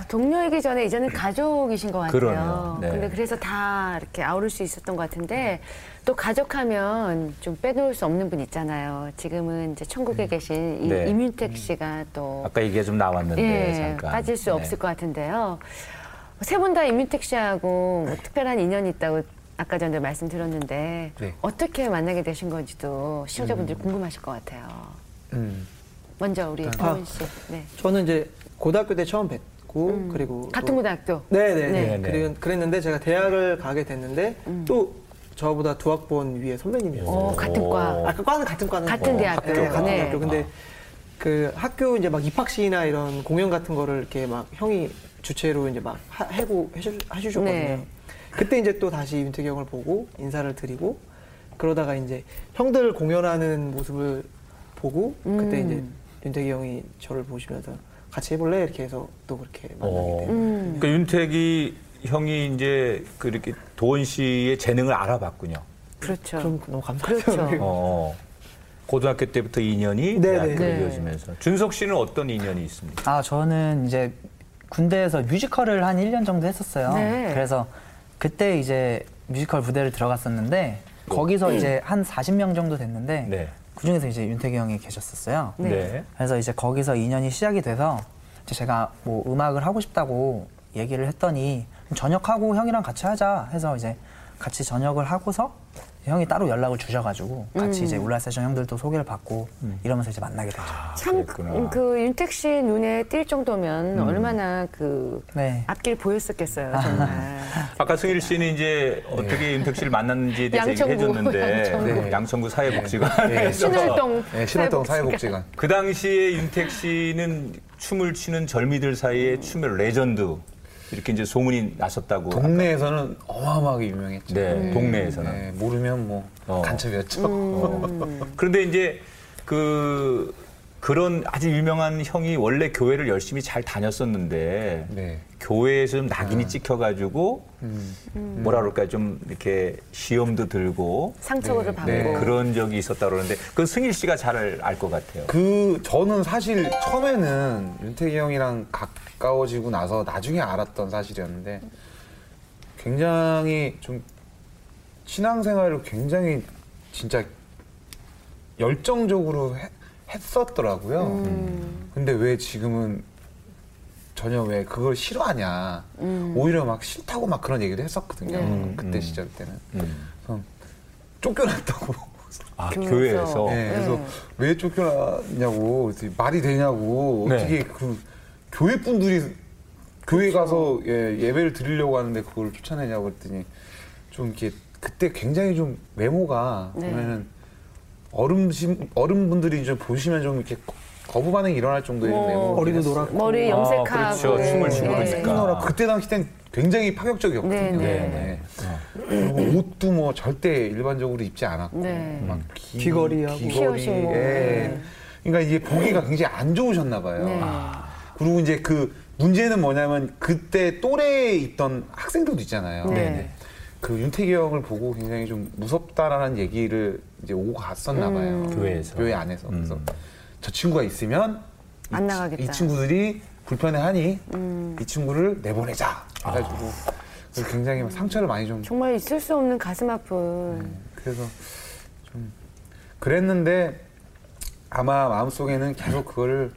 [SPEAKER 2] 동료이기 전에 이제는 가족이신 것 같아요.
[SPEAKER 1] 그러네요. 네.
[SPEAKER 2] 근데 그래서 다 이렇게 아우를 수 있었던 것 같은데 또 가족하면 좀 빼놓을 수 없는 분 있잖아요. 지금은 이제 천국에 계신 이
[SPEAKER 1] 네.
[SPEAKER 2] 임윤택 씨가 또
[SPEAKER 1] 아까 얘기가 좀 나왔는데
[SPEAKER 2] 예,
[SPEAKER 1] 잠깐.
[SPEAKER 2] 빠질 수
[SPEAKER 1] 네.
[SPEAKER 2] 없을 것 같은데요. 세 분 다 임윤택 씨하고 뭐 특별한 인연이 있다고 아까 전에 말씀드렸는데
[SPEAKER 4] 네.
[SPEAKER 2] 어떻게 만나게 되신 건지도 시청자분들이 궁금하실 것 같아요.
[SPEAKER 4] 음.
[SPEAKER 2] 먼저 우리 태훈 씨. 네.
[SPEAKER 5] 저는 이제 고등학교 때 처음 뵙고 그리고
[SPEAKER 2] 같은
[SPEAKER 5] 또-
[SPEAKER 2] 고등학교.
[SPEAKER 5] 네네.
[SPEAKER 2] 네.
[SPEAKER 1] 네.
[SPEAKER 5] 그랬, 그랬는데 제가 대학을 가게 됐는데 또 저보다 두 학번 위에 선배님이었어요.
[SPEAKER 2] 어, 같은 과.
[SPEAKER 5] 아, 그 과는 같은 과는
[SPEAKER 2] 같은
[SPEAKER 5] 어,
[SPEAKER 2] 대학교.
[SPEAKER 5] 네, 같은
[SPEAKER 2] 네.
[SPEAKER 5] 대학교. 근데 그 학교 이제 막 입학식이나 이런 공연 같은 거를 이렇게 막 형이 주최로 이제 막 하- 해고 해주, 해주셨거든요.
[SPEAKER 2] 네.
[SPEAKER 5] 그때 이제 또 다시 형을 보고 인사를 드리고 그러다가 이제 형들 공연하는 모습을 보고 그때
[SPEAKER 2] 음.
[SPEAKER 5] 이제 윤택이 형이 저를 보시면서 같이 해볼래 이렇게 해서 또 그렇게 만나게
[SPEAKER 1] 어.
[SPEAKER 5] 돼요.
[SPEAKER 2] 음.
[SPEAKER 1] 그러니까 윤택이 형이 이제 그렇게 도원 씨의 재능을 알아봤군요.
[SPEAKER 2] 그렇죠.
[SPEAKER 5] 그럼 너무 감사하죠.
[SPEAKER 2] 그렇죠.
[SPEAKER 1] 어. 고등학교 때부터 인연이
[SPEAKER 5] 네,
[SPEAKER 2] 네.
[SPEAKER 1] 이어지면서 준석 씨는 어떤 인연이 있습니까?
[SPEAKER 6] 아, 저는 이제 군대에서 뮤지컬을 한 1년 정도 했었어요.
[SPEAKER 2] 네.
[SPEAKER 6] 그래서 그때 이제 뮤지컬 부대를 들어갔었는데 거기서 이제 한 40명 정도 됐는데
[SPEAKER 1] 네.
[SPEAKER 6] 그 중에서 이제 윤태기 형이 계셨었어요.
[SPEAKER 2] 네.
[SPEAKER 1] 네.
[SPEAKER 6] 그래서 이제 거기서 인연이 시작이 돼서 제가 뭐 음악을 하고 싶다고 얘기를 했더니 전역하고 형이랑 같이 하자 해서 이제 같이 전역을 하고서 형이 따로 연락을 주셔가지고 같이 이제 울랄라 세션 형들도 소개를 받고 이러면서 이제 만나게 되죠.
[SPEAKER 2] 참
[SPEAKER 1] 그랬구나.
[SPEAKER 2] 그 윤택 씨 눈에 띌 정도면 얼마나 그
[SPEAKER 6] 네.
[SPEAKER 2] 앞길 보였었겠어요, 정말. *laughs*
[SPEAKER 1] 아까 승일 씨는 이제 어떻게 윤택 씨를 만났는지에 대해서
[SPEAKER 2] 양천구,
[SPEAKER 1] 얘기해 줬는데
[SPEAKER 2] 양천구.
[SPEAKER 1] 네. 양천구 사회복지관
[SPEAKER 4] 네. *laughs*
[SPEAKER 2] 신월동
[SPEAKER 4] 네, 신월동 사회복지관. *laughs*
[SPEAKER 1] 그 당시에 윤택 씨는 춤을 추는 젊은이들 사이에 춤의 레전드 이렇게 이제 소문이 났었다고.
[SPEAKER 4] 동네에서는 어마어마하게 유명했죠.
[SPEAKER 1] 네, 동네에서는.
[SPEAKER 4] 네, 모르면 뭐
[SPEAKER 1] 어.
[SPEAKER 4] 간첩이었죠. *laughs*
[SPEAKER 1] 그런데 이제 그 그런 아주 유명한 형이 원래 교회를 열심히 잘 다녔었는데
[SPEAKER 4] 네.
[SPEAKER 1] 교회에서 좀 낙인이 찍혀가지고
[SPEAKER 4] 음.
[SPEAKER 1] 뭐라 그럴까 좀 이렇게 시험도 들고
[SPEAKER 2] 상처를 받고.
[SPEAKER 1] 네, 그런 적이 있었다 그러는데 그건 승일 씨가 잘 알 것 같아요.
[SPEAKER 4] 그 저는 사실 처음에는 윤태기 형이랑 가까워지고 나서 나중에 알았던 사실이었는데 굉장히 좀 신앙생활을 굉장히 진짜 열정적으로 해- 했었더라고요.
[SPEAKER 2] 음.
[SPEAKER 4] 근데 왜 지금은 전혀 왜 그걸 싫어하냐. 오히려 막 싫다고 막 그런 얘기도 했었거든요.
[SPEAKER 2] 네.
[SPEAKER 4] 그때
[SPEAKER 1] 음.
[SPEAKER 4] 시절 때는.
[SPEAKER 1] 음.
[SPEAKER 4] 그래서 쫓겨났다고. *laughs*
[SPEAKER 1] 아,
[SPEAKER 2] 교회에서.
[SPEAKER 1] 교회에서.
[SPEAKER 4] 네, 그래서
[SPEAKER 2] 네.
[SPEAKER 4] 왜 쫓겨났냐고 말이 되냐고
[SPEAKER 1] 네.
[SPEAKER 4] 어떻게 그 교회 분들이 교회 가서 예, 예배를 드리려고 하는데 그걸 쫓아내냐고 그랬더니 좀 이렇게 그때 굉장히 좀 외모가
[SPEAKER 2] 네.
[SPEAKER 4] 보면은 어른 어른분들이 좀 보시면 좀 이렇게 거- 거부 반응이 일어날 정도의
[SPEAKER 2] 뭐,
[SPEAKER 4] 외모
[SPEAKER 5] 머리도 노랗고.
[SPEAKER 2] 머리 염색하고.
[SPEAKER 1] 그렇죠. 춤을 추고
[SPEAKER 2] 네.
[SPEAKER 1] 그러니까.
[SPEAKER 4] 그때 당시 땐 굉장히 파격적이었거든요.
[SPEAKER 2] 네, 네.
[SPEAKER 4] 네. 그리고 옷도 뭐 절대 일반적으로 입지 않았고
[SPEAKER 2] 네.
[SPEAKER 4] 막 기,
[SPEAKER 5] 귀걸이하고.
[SPEAKER 2] 피어싱 뭐.
[SPEAKER 4] 예.
[SPEAKER 2] 네.
[SPEAKER 4] 그러니까 이게 보기가 굉장히 안 좋으셨나 봐요.
[SPEAKER 2] 네.
[SPEAKER 4] 그리고 이제 그 문제는 뭐냐면 그때 또래에 있던 학생들도 있잖아요.
[SPEAKER 2] 네.
[SPEAKER 4] 그 윤태기 형을 보고 굉장히 좀 무섭다라는 얘기를 이제 오고 갔었나
[SPEAKER 2] 음.
[SPEAKER 4] 봐요.
[SPEAKER 1] 교회에서.
[SPEAKER 4] 교회 안에서.
[SPEAKER 1] 음.
[SPEAKER 4] 그래서 저 친구가 있으면
[SPEAKER 2] 안
[SPEAKER 4] 이,
[SPEAKER 2] 나가겠다.
[SPEAKER 4] 이 친구들이 불편해하니
[SPEAKER 2] 음.
[SPEAKER 4] 이 친구를 내보내자 해가지고 그래서 굉장히 막 상처를 많이 좀
[SPEAKER 2] 정말 있을 수 없는 가슴 아픈.
[SPEAKER 4] 그래서 좀 그랬는데 아마 마음속에는 계속 그거를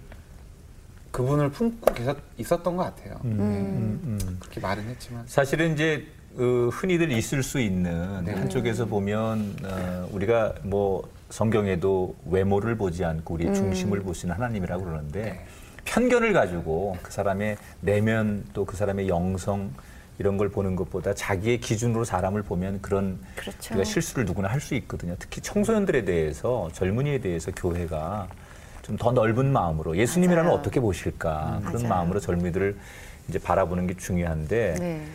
[SPEAKER 4] 그분을 품고 계속 있었던 것 같아요. 네.
[SPEAKER 1] 음, 음.
[SPEAKER 4] 그렇게 말은 했지만
[SPEAKER 1] 사실은 이제 그 흔히들 있을 수 있는
[SPEAKER 4] 네.
[SPEAKER 1] 한쪽에서 보면 어, 우리가 뭐 성경에도 외모를 보지 않고 우리 중심을 보시는 하나님이라고 그러는데
[SPEAKER 4] 네.
[SPEAKER 1] 편견을 가지고 그 사람의 내면 또 그 사람의 영성 이런 걸 보는 것보다 자기의 기준으로 사람을 보면 그런
[SPEAKER 2] 그렇죠.
[SPEAKER 1] 우리가 실수를 누구나 할 수 있거든요. 특히 청소년들에 대해서 젊은이에 대해서 교회가 좀 더 넓은 마음으로 예수님이라면
[SPEAKER 2] 맞아요.
[SPEAKER 1] 어떻게 보실까 그런
[SPEAKER 2] 맞아요.
[SPEAKER 1] 마음으로 젊은이들을 이제 바라보는 게 중요한데
[SPEAKER 2] 네.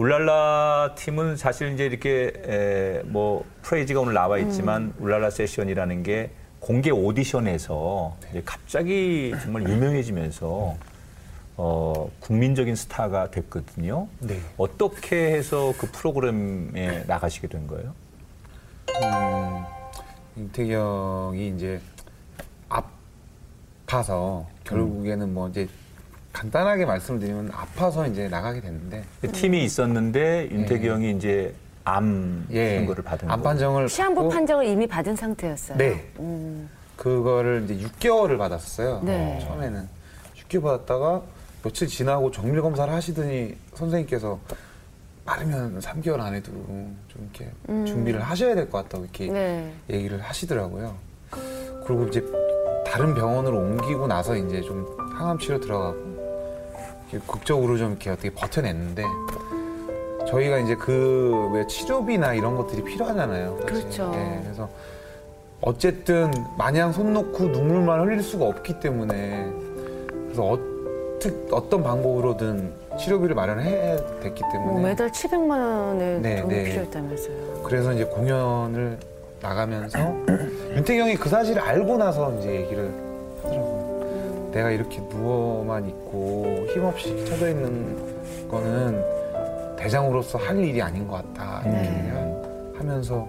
[SPEAKER 1] 울랄라 팀은 사실 이제 이렇게 에, 뭐 프레이즈가 오늘 나와 있지만
[SPEAKER 2] 음.
[SPEAKER 1] 울랄라 세션이라는 게 공개 오디션에서 이제 갑자기 정말 유명해지면서 어, 국민적인 스타가 됐거든요.
[SPEAKER 4] 네.
[SPEAKER 1] 어떻게 해서 그 프로그램에 나가시게 된 거예요?
[SPEAKER 4] 음, 임태기 형이 이제 아파서 결국에는 뭐 이제 간단하게 말씀을 드리면 아파서 이제 나가게 됐는데
[SPEAKER 1] 팀이 있었는데 윤태기
[SPEAKER 4] 네.
[SPEAKER 1] 형이 이제 암 선고를 받은
[SPEAKER 4] 암. 판정을
[SPEAKER 2] 시한부 판정을 이미 받은 상태였어요.
[SPEAKER 4] 네.
[SPEAKER 2] 음.
[SPEAKER 4] 그거를 이제 6개월을 받았어요.
[SPEAKER 2] 네.
[SPEAKER 4] 어, 처음에는 6개월 받았다가 며칠 지나고 정밀 검사를 하시더니 선생님께서 빠르면 3개월 안에도 좀 이렇게 준비를 하셔야 될 것 같다고 이렇게
[SPEAKER 2] 음. 네.
[SPEAKER 4] 얘기를 하시더라고요. 그리고 이제 다른 병원으로 옮기고 나서 이제 좀 항암 치료 들어가고 극적으로 좀 이렇게 어떻게 버텨냈는데 저희가 이제 그왜 치료비나 이런 것들이 필요하잖아요. 사실.
[SPEAKER 2] 그렇죠.
[SPEAKER 4] 예, 그래서 어쨌든 마냥 손 놓고 눈물만 흘릴 수가 없기 때문에 그래서 어떻 어떤 방법으로든 치료비를 마련해야 됐기 때문에
[SPEAKER 2] 뭐 매달 700만 원의
[SPEAKER 4] 네,
[SPEAKER 2] 돈이
[SPEAKER 4] 네.
[SPEAKER 2] 필요했다면서요.
[SPEAKER 4] 그래서 이제 공연을 나가면서 *clears throat* 윤태기 형이 그 사실을 알고 나서 이제 얘기를 하더라고요. 내가 이렇게 누워만 있고 힘없이 쳐져 있는 거는 대장으로서 할 일이 아닌 것 같다. 이렇게
[SPEAKER 2] 네.
[SPEAKER 4] 얘기를 하면서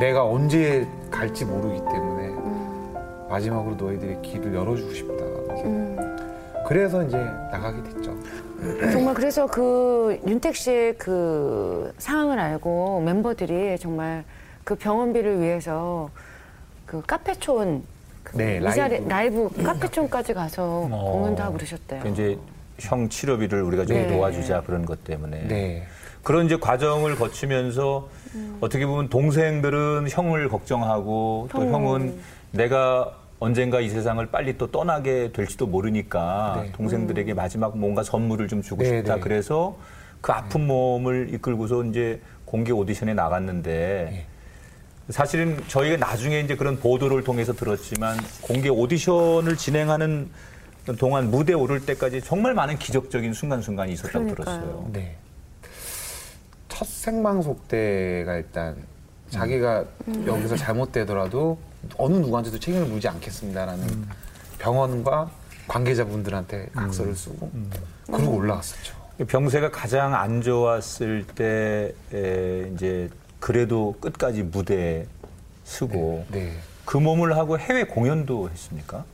[SPEAKER 4] 내가 언제 갈지 모르기 때문에 마지막으로 너희들의 길을 열어주고 싶다.
[SPEAKER 2] 음.
[SPEAKER 4] 그래서 이제 나가게 됐죠. *clears throat*
[SPEAKER 2] 정말 그래서 그 윤택 씨의 그 상황을 알고 멤버들이 정말 그 병원비를 위해서 그 카페촌 그
[SPEAKER 4] 네,
[SPEAKER 2] 이 자리-
[SPEAKER 4] 라이브.
[SPEAKER 2] 라이브 카페촌까지 가서
[SPEAKER 1] 어.
[SPEAKER 2] 공연도 그러셨대요.
[SPEAKER 1] 그 이제 형 치료비를 우리가 좀
[SPEAKER 2] 네.
[SPEAKER 1] 도와주자 그런 것 때문에.
[SPEAKER 4] 네.
[SPEAKER 1] 그런 이제 과정을 거치면서 어떻게 보면 동생들은 형을 걱정하고 또
[SPEAKER 2] 형.
[SPEAKER 1] 형은 내가 언젠가 이 세상을 빨리 또 떠나게 될지도 모르니까
[SPEAKER 4] 네.
[SPEAKER 1] 동생들에게 마지막 뭔가 선물을 좀 주고
[SPEAKER 4] 네,
[SPEAKER 1] 싶다.
[SPEAKER 4] 네.
[SPEAKER 1] 그래서 그 아픈 몸을 이끌고서 이제 공개 오디션에 나갔는데
[SPEAKER 4] 네.
[SPEAKER 1] 사실은 저희가 나중에 이제 그런 보도를 통해서 들었지만 공개 오디션을 진행하는 동안 무대 오를 때까지 정말 많은 기적적인 순간순간이 있었다고
[SPEAKER 2] 그러니까요.
[SPEAKER 1] 들었어요.
[SPEAKER 4] 네. 첫 생방송 때가 일단 자기가 여기서 잘못되더라도 어느 누구한테도 책임을 물지 않겠습니다라는 병원과 관계자분들한테 각서를 쓰고 그러고 올라갔었죠.
[SPEAKER 1] 병세가 가장 안 좋았을 때 에, 이제 그래도 끝까지 무대에 서고
[SPEAKER 4] 네.
[SPEAKER 1] 그 몸을 하고 해외 공연도 했습니까?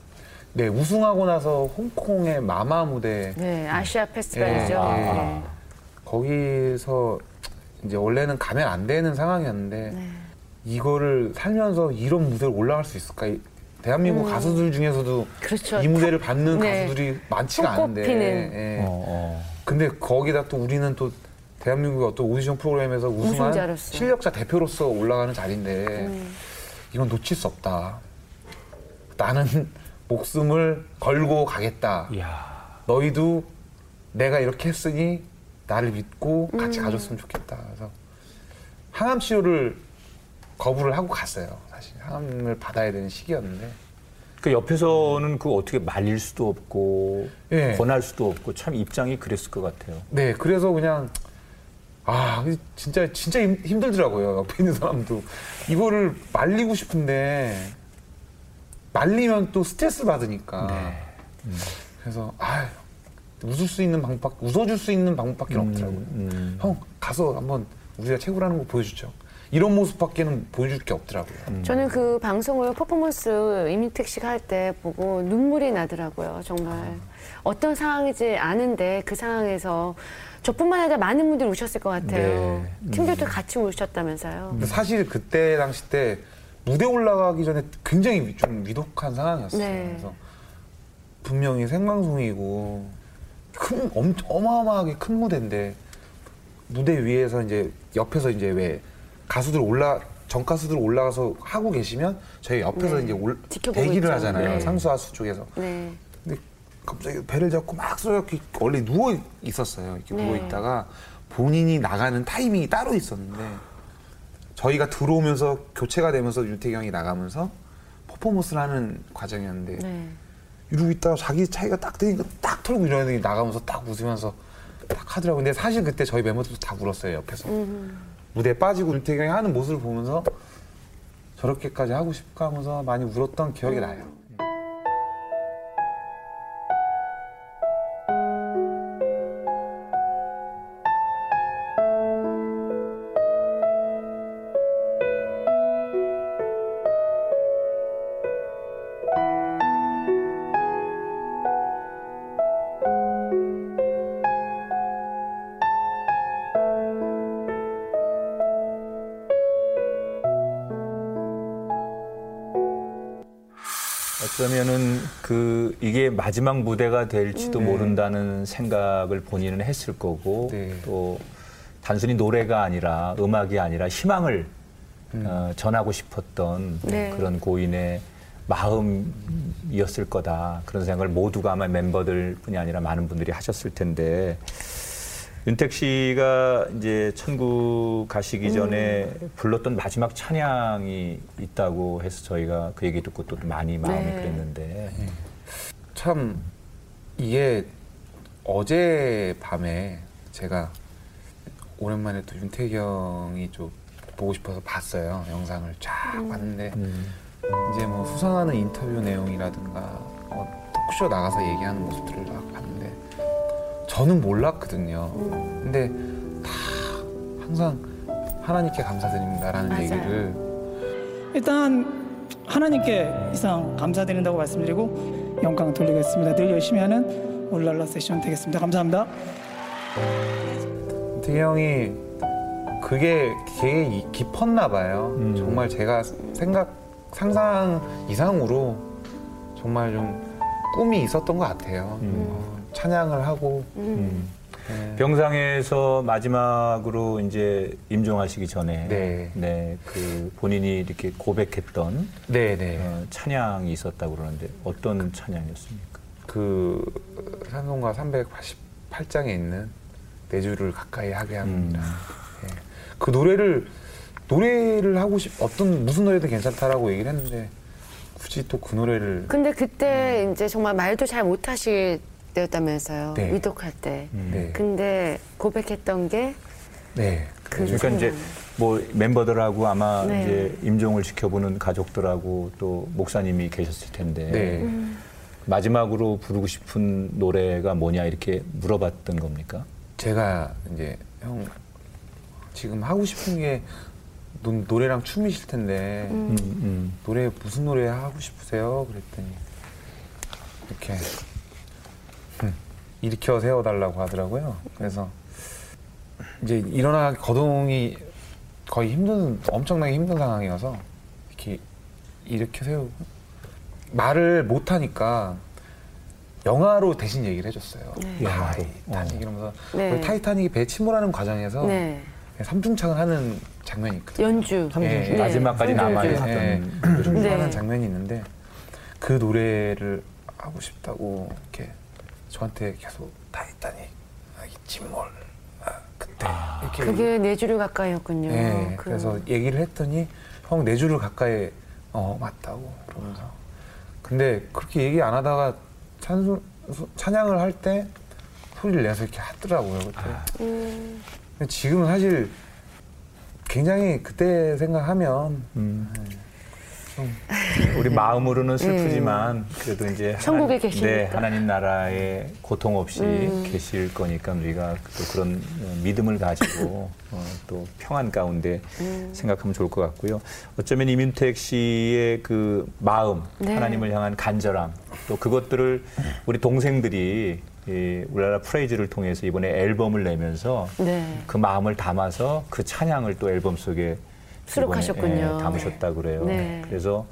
[SPEAKER 4] 네, 우승하고 나서 홍콩의 마마 무대
[SPEAKER 2] 네, 아시아 페스티벌이죠.
[SPEAKER 4] 예, 예.
[SPEAKER 2] 네.
[SPEAKER 4] 거기서 이제 원래는 가면 안 되는 상황이었는데
[SPEAKER 2] 네.
[SPEAKER 4] 이거를 살면서 이런 무대를 올라갈 수 있을까? 이- 대한민국 가수들 중에서도
[SPEAKER 2] 음. 그렇죠.
[SPEAKER 4] 이 무대를 받는
[SPEAKER 2] 네.
[SPEAKER 4] 가수들이 많지가 않은데. 예.
[SPEAKER 1] 어, 어.
[SPEAKER 4] 근데 거기다 또 우리는 또 대한민국의 어떤 오디션 프로그램에서 우승한
[SPEAKER 2] 우승자로서.
[SPEAKER 4] 실력자 대표로서 올라가는 자리인데
[SPEAKER 2] 음.
[SPEAKER 4] 이건 놓칠 수 없다. 나는 *laughs* 목숨을 걸고 가겠다.
[SPEAKER 1] 이야.
[SPEAKER 4] 너희도 내가 이렇게 했으니 나를 믿고 같이 가줬으면 좋겠다. 그래서 항암 치료를 거부를 하고 갔어요. 사실 항암을 받아야 되는 시기였는데
[SPEAKER 1] 그 옆에서는 그 어떻게 말릴 수도 없고
[SPEAKER 4] 예.
[SPEAKER 1] 권할 수도 없고 참 입장이 그랬을 것 같아요.
[SPEAKER 4] 네, 그래서 그냥 아 진짜 진짜 힘, 힘들더라고요. 옆에 있는 사람도 이거를 말리고 싶은데 말리면 또 스트레스 받으니까.
[SPEAKER 1] 네.
[SPEAKER 4] 그래서 아 웃을 수 있는 방법, 웃어줄 수 있는 방법밖에 없더라고요.
[SPEAKER 1] 음.
[SPEAKER 4] 형 가서 한번 우리가 최고라는 거 보여주죠. 이런 모습밖에는 보여줄 게 없더라고요.
[SPEAKER 2] 저는 그 방송을 퍼포먼스 이민택 씨가 할 때 보고 눈물이 나더라고요. 정말 어떤 상황인지 아는데 그 상황에서 저뿐만 아니라 많은 분들이 우셨을 것 같아요.
[SPEAKER 1] 네.
[SPEAKER 2] 팀들도 같이 우셨다면서요.
[SPEAKER 4] 근데 사실 그때 당시 때 무대 올라가기 전에 굉장히 위- 좀 위독한 상황이었어요.
[SPEAKER 2] 네.
[SPEAKER 4] 그래서 분명히 생방송이고 큰 엄, 어마어마하게 큰 무대인데 무대 위에서 이제 옆에서 이제 왜 가수들 올라 전 가수들 올라가서 하고 계시면 저희 옆에서
[SPEAKER 2] 네.
[SPEAKER 4] 이제 올, 대기를
[SPEAKER 2] 있죠.
[SPEAKER 4] 하잖아요.
[SPEAKER 2] 네.
[SPEAKER 4] 상수하수 쪽에서.
[SPEAKER 2] 네.
[SPEAKER 4] 갑자기 배를 잡고 막 이렇게 원래 누워 있었어요. 이렇게
[SPEAKER 2] 네.
[SPEAKER 4] 누워 있다가 본인이 나가는 타이밍이 따로 있었는데 저희가 들어오면서 교체가 되면서 윤태경이 나가면서 퍼포먼스를 하는 과정이었는데
[SPEAKER 2] 네.
[SPEAKER 4] 이러고 있다가 자기 차이가 딱 되니까 딱 털고 이러는 게 나가면서 딱 웃으면서 딱 하더라고요. 근데 사실 그때 저희 멤버들도 다 울었어요 옆에서 무대에 빠지고 윤태경이 하는 모습을 보면서 저렇게까지 하고 싶까 하면서 많이 울었던 기억이 나요.
[SPEAKER 1] 어쩌면은 그 이게 마지막 무대가 될지도
[SPEAKER 4] 네.
[SPEAKER 1] 모른다는 생각을 본인은 했을 거고
[SPEAKER 4] 네.
[SPEAKER 1] 또 단순히 노래가 아니라 음악이 아니라 희망을
[SPEAKER 4] 음.
[SPEAKER 1] 어, 전하고 싶었던
[SPEAKER 2] 네.
[SPEAKER 1] 그런 고인의 마음이었을 거다 그런 생각을 모두가 아마 멤버들뿐이 아니라 많은 분들이 하셨을 텐데 윤택 씨가 이제 천국 가시기 전에 불렀던 마지막 찬양이 있다고 해서 저희가 그 얘기 듣고 또 많이 마음이
[SPEAKER 2] 네.
[SPEAKER 1] 그랬는데
[SPEAKER 4] 참 이게 어제 밤에 제가 오랜만에 또 윤태경이 좀 보고 싶어서 봤어요 영상을 쫙 봤는데
[SPEAKER 1] 음.
[SPEAKER 4] 이제 뭐 수상하는 인터뷰 내용이라든가 어, 토크쇼 나가서 얘기하는 모습들을 막 봤는데 저는 몰랐거든요. 근데 다 항상 하나님께 감사드립니다라는
[SPEAKER 2] 맞아요.
[SPEAKER 4] 얘기를
[SPEAKER 8] 일단 하나님께 이상 감사드린다고 말씀드리고 영광 돌리겠습니다. 늘 열심히 하는 올랄라 세션 되겠습니다. 감사합니다.
[SPEAKER 4] 태기 형이 그게 되게 이- 깊었나 봐요.
[SPEAKER 1] 음.
[SPEAKER 4] 정말 제가 생각 상상 이상으로 정말 좀 꿈이 있었던 것 같아요.
[SPEAKER 1] 음.
[SPEAKER 4] 어, 찬양을 하고
[SPEAKER 1] 음.
[SPEAKER 4] 네.
[SPEAKER 1] 병상에서 마지막으로 이제 임종하시기 전에
[SPEAKER 4] 네.
[SPEAKER 1] 네, 그 본인이 이렇게 고백했던
[SPEAKER 4] 네 네.
[SPEAKER 1] 어, 찬양이 있었다고 그러는데 어떤 찬양이었습니까?
[SPEAKER 4] 그 산송가 388장에 있는 내 주를 가까이 하게 합니다.
[SPEAKER 1] 음.
[SPEAKER 4] 예. 그 노래를 노래를 하고 싶 어떤 무슨 노래도 괜찮다라고 얘기를 했는데 굳이 또 그 노래를
[SPEAKER 2] 근데 그때 이제 정말 말도 잘 못하실 때였다면서요.
[SPEAKER 4] 네.
[SPEAKER 2] 위독할 때.
[SPEAKER 4] 네.
[SPEAKER 2] 근데 고백했던 게
[SPEAKER 4] 네.
[SPEAKER 2] 그
[SPEAKER 1] 그러니까 이제 뭐 멤버들하고 아마
[SPEAKER 2] 네.
[SPEAKER 1] 이제 임종을 지켜보는 가족들하고 또 목사님이 계셨을 텐데
[SPEAKER 4] 네.
[SPEAKER 1] 마지막으로 부르고 싶은 노래가 뭐냐 이렇게 물어봤던 겁니까?
[SPEAKER 4] 제가 이제 형 지금 하고 싶은 게 노, 노래랑 춤이실 텐데
[SPEAKER 1] 음, 음.
[SPEAKER 4] 노래 무슨 노래 하고 싶으세요? 그랬더니 이렇게 음, 일으켜 세워달라고 하더라고요. 그래서 이제 일어나 거동이 거의 힘든 엄청나게 힘든 상황이어서 이렇게 일으켜 세우고 말을 못 하니까 영화로 대신 얘기를 해줬어요.
[SPEAKER 2] 네.
[SPEAKER 1] 영화로.
[SPEAKER 4] 타이타닉 이러면서
[SPEAKER 2] 네.
[SPEAKER 4] 그 타이타닉이 배 침몰하는 과정에서
[SPEAKER 2] 네.
[SPEAKER 4] 삼중창을 하는 장면이 있거든요.
[SPEAKER 2] 연주.
[SPEAKER 4] 예,
[SPEAKER 2] 네.
[SPEAKER 1] 마지막까지. 남아있었던
[SPEAKER 4] 예. 춤
[SPEAKER 2] 네.
[SPEAKER 4] 하는 장면이 있는데 그 노래를 하고 싶다고 이렇게 저한테 계속 다 했다니. 아, 뭘 아, 그때 이렇게
[SPEAKER 2] 그게 네 주류 가까이였군요.
[SPEAKER 4] 네,
[SPEAKER 2] 그-
[SPEAKER 4] 그래서 얘기를 했더니 형 네 줄을 가까이 어 맞다고 그러면서. 근데 그렇게 얘기 안 하다가 찬소, 소- 찬양을 할 때 소리를 내서 이렇게 하더라고요 그때.
[SPEAKER 2] 음,
[SPEAKER 4] 근데 지금은 사실 굉장히 그때 생각하면
[SPEAKER 1] 음. 우리 마음으로는 슬프지만 그래도 이제
[SPEAKER 2] 음. 천국에
[SPEAKER 1] 하나님,
[SPEAKER 2] 계시니까.
[SPEAKER 1] 네, 하나님 나라에 고통 없이
[SPEAKER 2] 음.
[SPEAKER 1] 계실 거니까 우리가 또 그런 어, 믿음을 가지고 어, 또 평안 가운데
[SPEAKER 2] 음.
[SPEAKER 1] 생각하면 좋을 것 같고요. 어쩌면 이민택 씨의 그 마음,
[SPEAKER 2] 네.
[SPEAKER 1] 하나님을 향한 간절함, 또 그것들을 우리 동생들이 이 울랄라 프레이즈를 통해서 이번에 앨범을 내면서
[SPEAKER 2] 네.
[SPEAKER 1] 그 마음을 담아서 그 찬양을 또 앨범 속에
[SPEAKER 2] 수록하셨군요.
[SPEAKER 1] 예, 담으셨다 그래요.
[SPEAKER 2] 네.
[SPEAKER 1] 그래서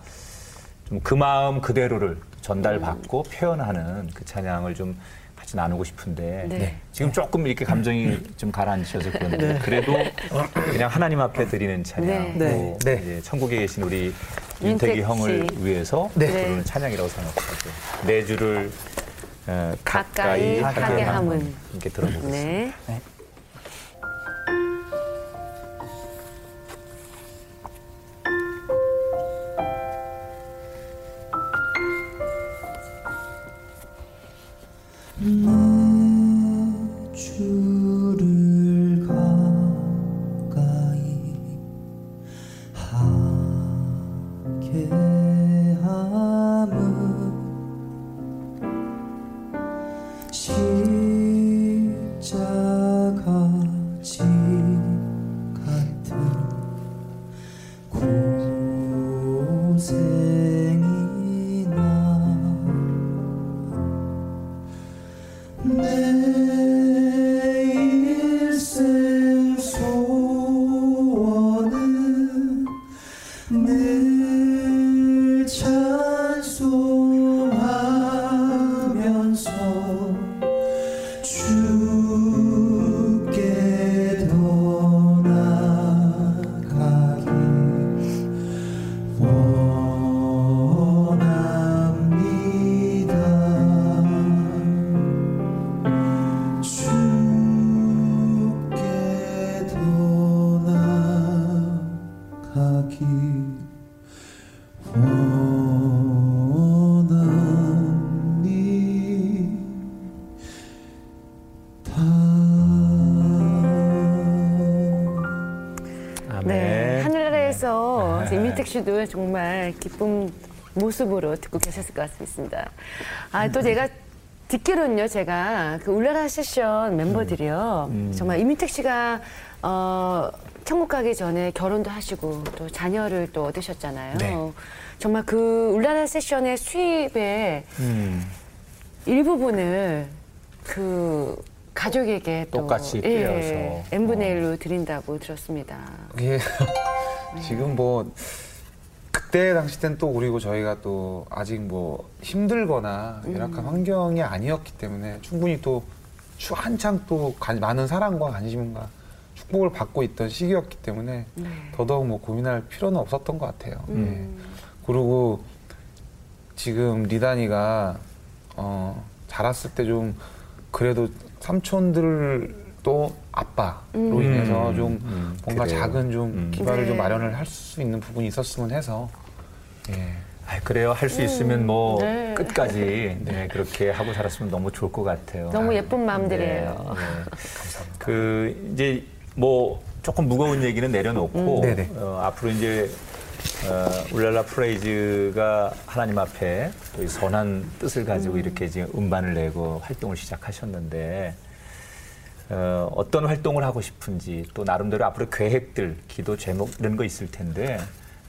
[SPEAKER 1] 좀 그 마음 그대로를 전달받고 표현하는 그 찬양을 좀 같이 나누고 싶은데
[SPEAKER 2] 네.
[SPEAKER 1] 지금 조금 이렇게 감정이 좀 가라앉으셔서 그런데 그래도 그냥 하나님 앞에 드리는 찬양
[SPEAKER 2] 네.
[SPEAKER 1] 또
[SPEAKER 4] 네. 네.
[SPEAKER 1] 이제 천국에 계신 우리
[SPEAKER 2] 윤택
[SPEAKER 1] 윤택이 형을
[SPEAKER 2] 씨.
[SPEAKER 1] 위해서
[SPEAKER 4] 네.
[SPEAKER 1] 부르는 찬양이라고 생각하고 네 줄을 어,
[SPEAKER 2] 가까이
[SPEAKER 1] 가까이
[SPEAKER 2] 하게 함은.
[SPEAKER 1] 함은 이렇게 들어보겠습니다.
[SPEAKER 2] 이민택 씨도 정말 기쁜 모습으로 듣고 계셨을 것 같습니다. 아, 또 제가 듣기로는요, 제가 그 울라라 세션 멤버들이요,
[SPEAKER 1] 음.
[SPEAKER 2] 정말 이민택 씨가 어, 천국 가기 전에 결혼도 하시고 또 자녀를 또 얻으셨잖아요.
[SPEAKER 4] 네.
[SPEAKER 2] 정말 그 울라라 세션의 수입의
[SPEAKER 1] 음.
[SPEAKER 2] 일부분을 그 가족에게 또
[SPEAKER 1] 똑같이
[SPEAKER 2] 예,
[SPEAKER 1] 떼어서.
[SPEAKER 2] n분의
[SPEAKER 1] 어.
[SPEAKER 2] 1로 드린다고 들었습니다.
[SPEAKER 4] 이게 지금 뭐 그때 당시 땐또 그리고 저희가 또 아직 뭐 힘들거나 열악한 환경이 아니었기 때문에 충분히 또 추- 한창 또 관- 많은 사랑과 관심과 축복을 받고 있던 시기였기 때문에
[SPEAKER 2] 네.
[SPEAKER 4] 더더욱 뭐 고민할 필요는 없었던 것 같아요.
[SPEAKER 2] 음.
[SPEAKER 4] 예. 그리고 지금 리단이가 어, 자랐을 때 좀 그래도 삼촌들도 아빠로
[SPEAKER 2] 음.
[SPEAKER 4] 인해서 좀
[SPEAKER 1] 음,
[SPEAKER 4] 뭔가
[SPEAKER 1] 그래요.
[SPEAKER 4] 작은 좀
[SPEAKER 1] 음.
[SPEAKER 4] 기반을
[SPEAKER 2] 네.
[SPEAKER 4] 좀 마련을 할 수 있는 부분이 있었으면 해서 예.
[SPEAKER 1] 아, 그래요. 할 수 있으면 뭐
[SPEAKER 2] 네.
[SPEAKER 1] 끝까지 네, 그렇게 하고 살았으면 너무 좋을 것 같아요.
[SPEAKER 2] 너무 예쁜 마음들이에요.
[SPEAKER 1] 네, 네. 그 이제 뭐 조금 무거운 얘기는 내려놓고
[SPEAKER 4] 음.
[SPEAKER 1] 어, 앞으로 이제 어, 울랄라 프레이즈가 하나님 앞에 또이 선한 뜻을 가지고 이렇게 지금 음반을 내고 활동을 시작하셨는데 어, 어떤 활동을 하고 싶은지 또 나름대로 앞으로 계획들, 기도 제목 이런 거 있을 텐데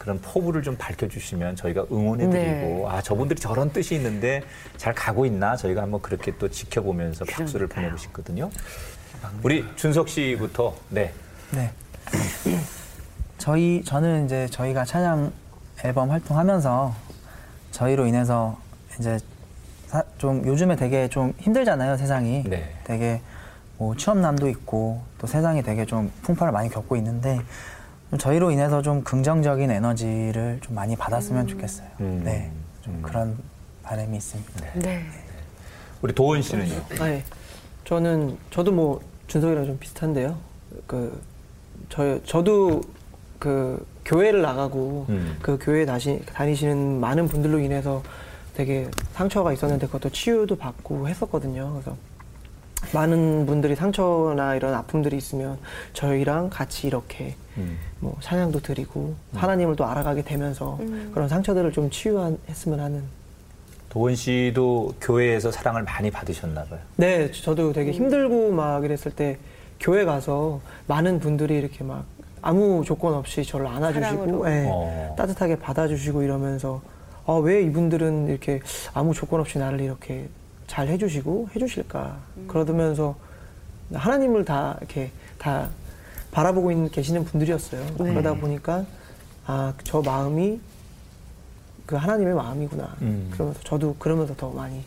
[SPEAKER 1] 그런 포부를 좀 밝혀주시면 저희가 응원해드리고
[SPEAKER 2] 네.
[SPEAKER 1] 아 저분들이 저런 뜻이 있는데 잘 가고 있나 저희가 한번 그렇게 또 지켜보면서 박수를
[SPEAKER 2] 그러니까요.
[SPEAKER 1] 보내고 싶거든요. 우리 준석 씨부터 네.
[SPEAKER 6] 네. 저희 저는 이제 저희가 찬양 앨범 활동하면서 저희로 인해서 이제 사- 좀 요즘에 되게 좀 힘들잖아요 세상이.
[SPEAKER 1] 네.
[SPEAKER 6] 되게 뭐 취업난도 있고 또 세상이 되게 좀 풍파를 많이 겪고 있는데 좀 저희로 인해서 좀 긍정적인 에너지를 좀 많이 받았으면 좋겠어요.
[SPEAKER 1] 음.
[SPEAKER 6] 네, 좀
[SPEAKER 1] 음.
[SPEAKER 6] 그런 바람이 있습니다.
[SPEAKER 2] 네.
[SPEAKER 1] 우리 도원 씨는요?
[SPEAKER 5] 네. 저는 저도 뭐 준석이랑 좀 비슷한데요. 그 저 저도 그 교회를 나가고
[SPEAKER 1] 음.
[SPEAKER 5] 그 교회 다시 다니시는 많은 분들로 인해서 되게 상처가 있었는데 그것도 치유도 받고 했었거든요. 그래서 많은 분들이 상처나 이런 아픔들이 있으면 저희랑 같이 이렇게
[SPEAKER 1] 음.
[SPEAKER 5] 뭐 찬양도 드리고 하나님을 또 알아가게 되면서 그런 상처들을 좀 치유했으면 하는
[SPEAKER 1] 도원 씨도 교회에서 사랑을 많이 받으셨나 봐요.
[SPEAKER 5] 네, 저도 되게 힘들고 막 이랬을 때 교회 가서 많은 분들이 이렇게 막 아무 조건 없이 저를 안아주시고. 예,
[SPEAKER 1] 어.
[SPEAKER 5] 따뜻하게 받아주시고 이러면서 아, 왜 이분들은 이렇게 아무 조건 없이 나를 이렇게 잘 해주시고 해주실까 그러면서 하나님을 다 이렇게 다 바라보고 있는 계시는 분들이었어요.
[SPEAKER 2] 네.
[SPEAKER 5] 그러다 보니까 아, 저 마음이 그 하나님의 마음이구나.
[SPEAKER 1] 음.
[SPEAKER 5] 그러면서 저도 그러면서 더 많이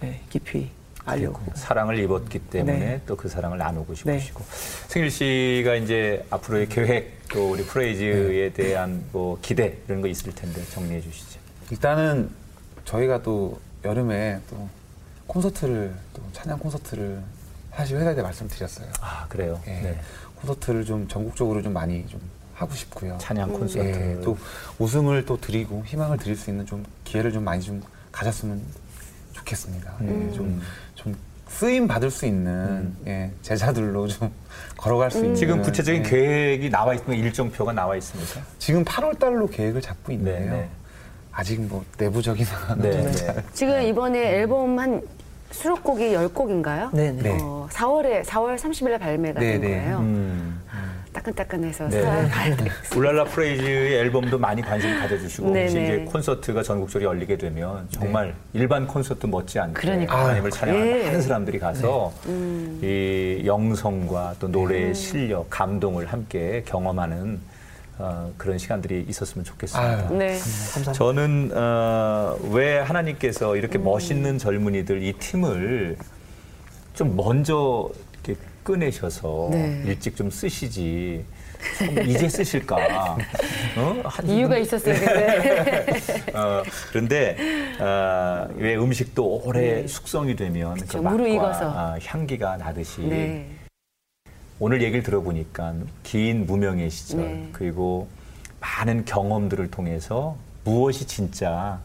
[SPEAKER 5] 네, 깊이 알려고.
[SPEAKER 1] 사랑을 입었기 때문에
[SPEAKER 5] 네.
[SPEAKER 1] 또그 사랑을 나누고
[SPEAKER 5] 네.
[SPEAKER 1] 싶으시고 승일 씨가 이제 앞으로의 계획 또 우리 프레이즈에 대한 뭐 기대 이런 거 있을 텐데 정리해 주시죠.
[SPEAKER 4] 일단은 저희가 또 여름에 또 콘서트를 또 찬양 콘서트를 사실 회사에 말씀드렸어요.
[SPEAKER 1] 아 그래요.
[SPEAKER 4] 예,
[SPEAKER 1] 네.
[SPEAKER 4] 콘서트를 좀 전국적으로 좀 많이 좀 하고 싶고요.
[SPEAKER 1] 찬양 콘서트.
[SPEAKER 4] 예, 또 웃음을 또 드리고 희망을 드릴 수 있는 좀 기회를 좀 많이 좀 가졌으면 좋겠습니다.
[SPEAKER 1] 음.
[SPEAKER 4] 예, 좀, 좀 쓰임 받을 수 있는 예, 제자들로 좀 *laughs* 걸어갈 수 있는
[SPEAKER 1] 지금 구체적인
[SPEAKER 4] 예.
[SPEAKER 1] 계획이 나와 있으면 일정표가 나와 있습니까?
[SPEAKER 4] 지금 8월 달로 계획을 잡고 있는데요.
[SPEAKER 1] 네, 네.
[SPEAKER 4] 아직 뭐 내부적인 *laughs*
[SPEAKER 1] 네.
[SPEAKER 4] 좀
[SPEAKER 1] 네.
[SPEAKER 2] 지금 이번에 앨범 한 수록곡이 10곡인가요?
[SPEAKER 5] 네, 네.
[SPEAKER 4] 네.
[SPEAKER 2] 어, 4월에 4월 30일에 발매가
[SPEAKER 4] 네,
[SPEAKER 2] 된
[SPEAKER 4] 네.
[SPEAKER 2] 거예요.
[SPEAKER 1] 음.
[SPEAKER 2] 따끈따끈해서
[SPEAKER 1] 네.
[SPEAKER 2] 4월 발매.
[SPEAKER 1] 울랄라 프레이즈의 앨범도 많이 관심 가져주시고
[SPEAKER 2] 네네.
[SPEAKER 1] 이제 콘서트가 전국적으로 열리게 되면 정말 일반 콘서트 못지않게
[SPEAKER 2] 그러니까요.
[SPEAKER 1] 하나님을 찬양하는
[SPEAKER 2] 예.
[SPEAKER 1] 많은 사람들이 가서 이 영성과 또 노래의 실력, 감동을 함께 경험하는 어, 그런 시간들이 있었으면 좋겠습니다.
[SPEAKER 4] 아유.
[SPEAKER 2] 네.
[SPEAKER 5] 감사합니다.
[SPEAKER 1] 저는 어, 왜 하나님께서 이렇게 멋있는 젊은이들 이 팀을 좀 먼저 이렇게 꺼내셔서
[SPEAKER 2] 네.
[SPEAKER 1] 일찍 좀 쓰시지 좀 이제 쓰실까? 어? 한
[SPEAKER 2] 이유가
[SPEAKER 1] 분-
[SPEAKER 2] 있었어요, *laughs* 근데.
[SPEAKER 1] 어, 그런데 어, 왜 음식도 오래 숙성이 되면 그
[SPEAKER 2] 그쵸,
[SPEAKER 1] 맛과
[SPEAKER 2] 무르익어서.
[SPEAKER 1] 아, 향기가 나듯이
[SPEAKER 2] 네.
[SPEAKER 1] 오늘 얘기를 들어보니까 긴 무명의 시절
[SPEAKER 2] 네.
[SPEAKER 1] 그리고 많은 경험들을 통해서 무엇이 진짜.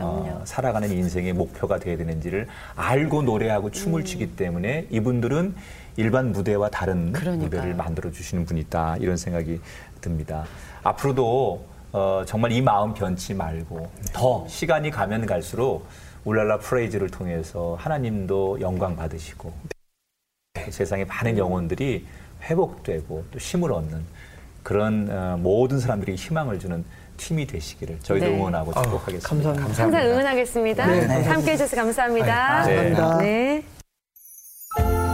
[SPEAKER 1] 어, 살아가는 인생의 목표가 되어야 되는지를 알고 노래하고 춤을
[SPEAKER 2] 음.
[SPEAKER 1] 추기 때문에 이분들은 일반 무대와 다른
[SPEAKER 2] 그러니까요.
[SPEAKER 1] 무대를 만들어 주시는 분이다 이런 생각이 듭니다. 앞으로도 어, 정말 이 마음 변치 말고 더 시간이 가면 갈수록 울랄라 프레이즈를 통해서 하나님도 영광 받으시고 세상의 많은 영혼들이 회복되고 또 힘을 얻는 그런 어, 모든 사람들이 희망을 주는 팀이 되시기를 저희도
[SPEAKER 2] 네.
[SPEAKER 1] 응원하고 축복하겠습니다.
[SPEAKER 5] 감사합니다.
[SPEAKER 2] 항상 응원하겠습니다.
[SPEAKER 5] 네, 네.
[SPEAKER 2] 함께 해 주셔서 감사합니다.
[SPEAKER 1] 아, 네.
[SPEAKER 5] 감사합니다.
[SPEAKER 2] 네. 네,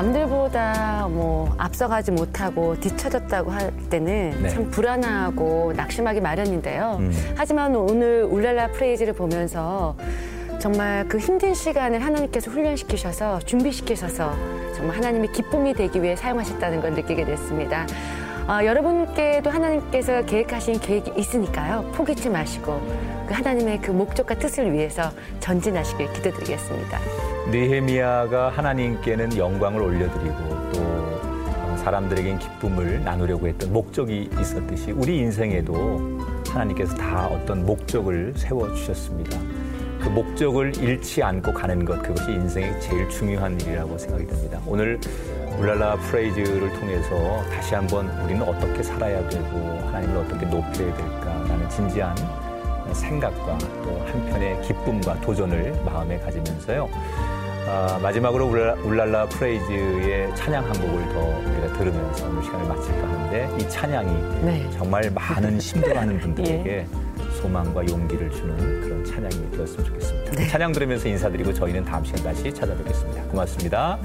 [SPEAKER 2] 남들보다 뭐 앞서가지 못하고 뒤처졌다고 할 때는
[SPEAKER 1] 네.
[SPEAKER 2] 참 불안하고 낙심하기 마련인데요.
[SPEAKER 1] 음.
[SPEAKER 2] 하지만 오늘 울랄라 프레이즈를 보면서 정말 그 힘든 시간을 하나님께서 훈련시키셔서 준비시키셔서 정말 하나님의 기쁨이 되기 위해 사용하셨다는 걸 느끼게 됐습니다. 아, 여러분께도 하나님께서 계획하신 계획이 있으니까요. 포기치 마시고 그 하나님의 그 목적과 뜻을 위해서 전진하시길 기도드리겠습니다.
[SPEAKER 1] 느헤미야가 하나님께는 영광을 올려드리고 또 어, 사람들에겐 기쁨을 나누려고 했던 목적이 있었듯이 우리 인생에도 하나님께서 다 어떤 목적을 세워 주셨습니다. 그 목적을 잃지 않고 가는 것 그것이 인생의 제일 중요한 일이라고 생각이 듭니다. 오늘 울랄라 프레이즈를 통해서 다시 한번 우리는 어떻게 살아야 되고 하나님을 어떻게 높여야 될까라는 진지한 생각과 또 한편의 기쁨과 도전을 마음에 가지면서요. 아, 마지막으로 울랄라, 프레이즈의 찬양 한 곡을 더 우리가 들으면서 오늘 시간을 마칠까 하는데 이 찬양이
[SPEAKER 2] 네.
[SPEAKER 1] 정말 많은 힘들어하는 *laughs* 분들에게 소망과 용기를 주는 그런 찬양이 되었으면 좋겠습니다. 찬양 들으면서 인사드리고 저희는 다음 시간 다시 찾아뵙겠습니다. 고맙습니다.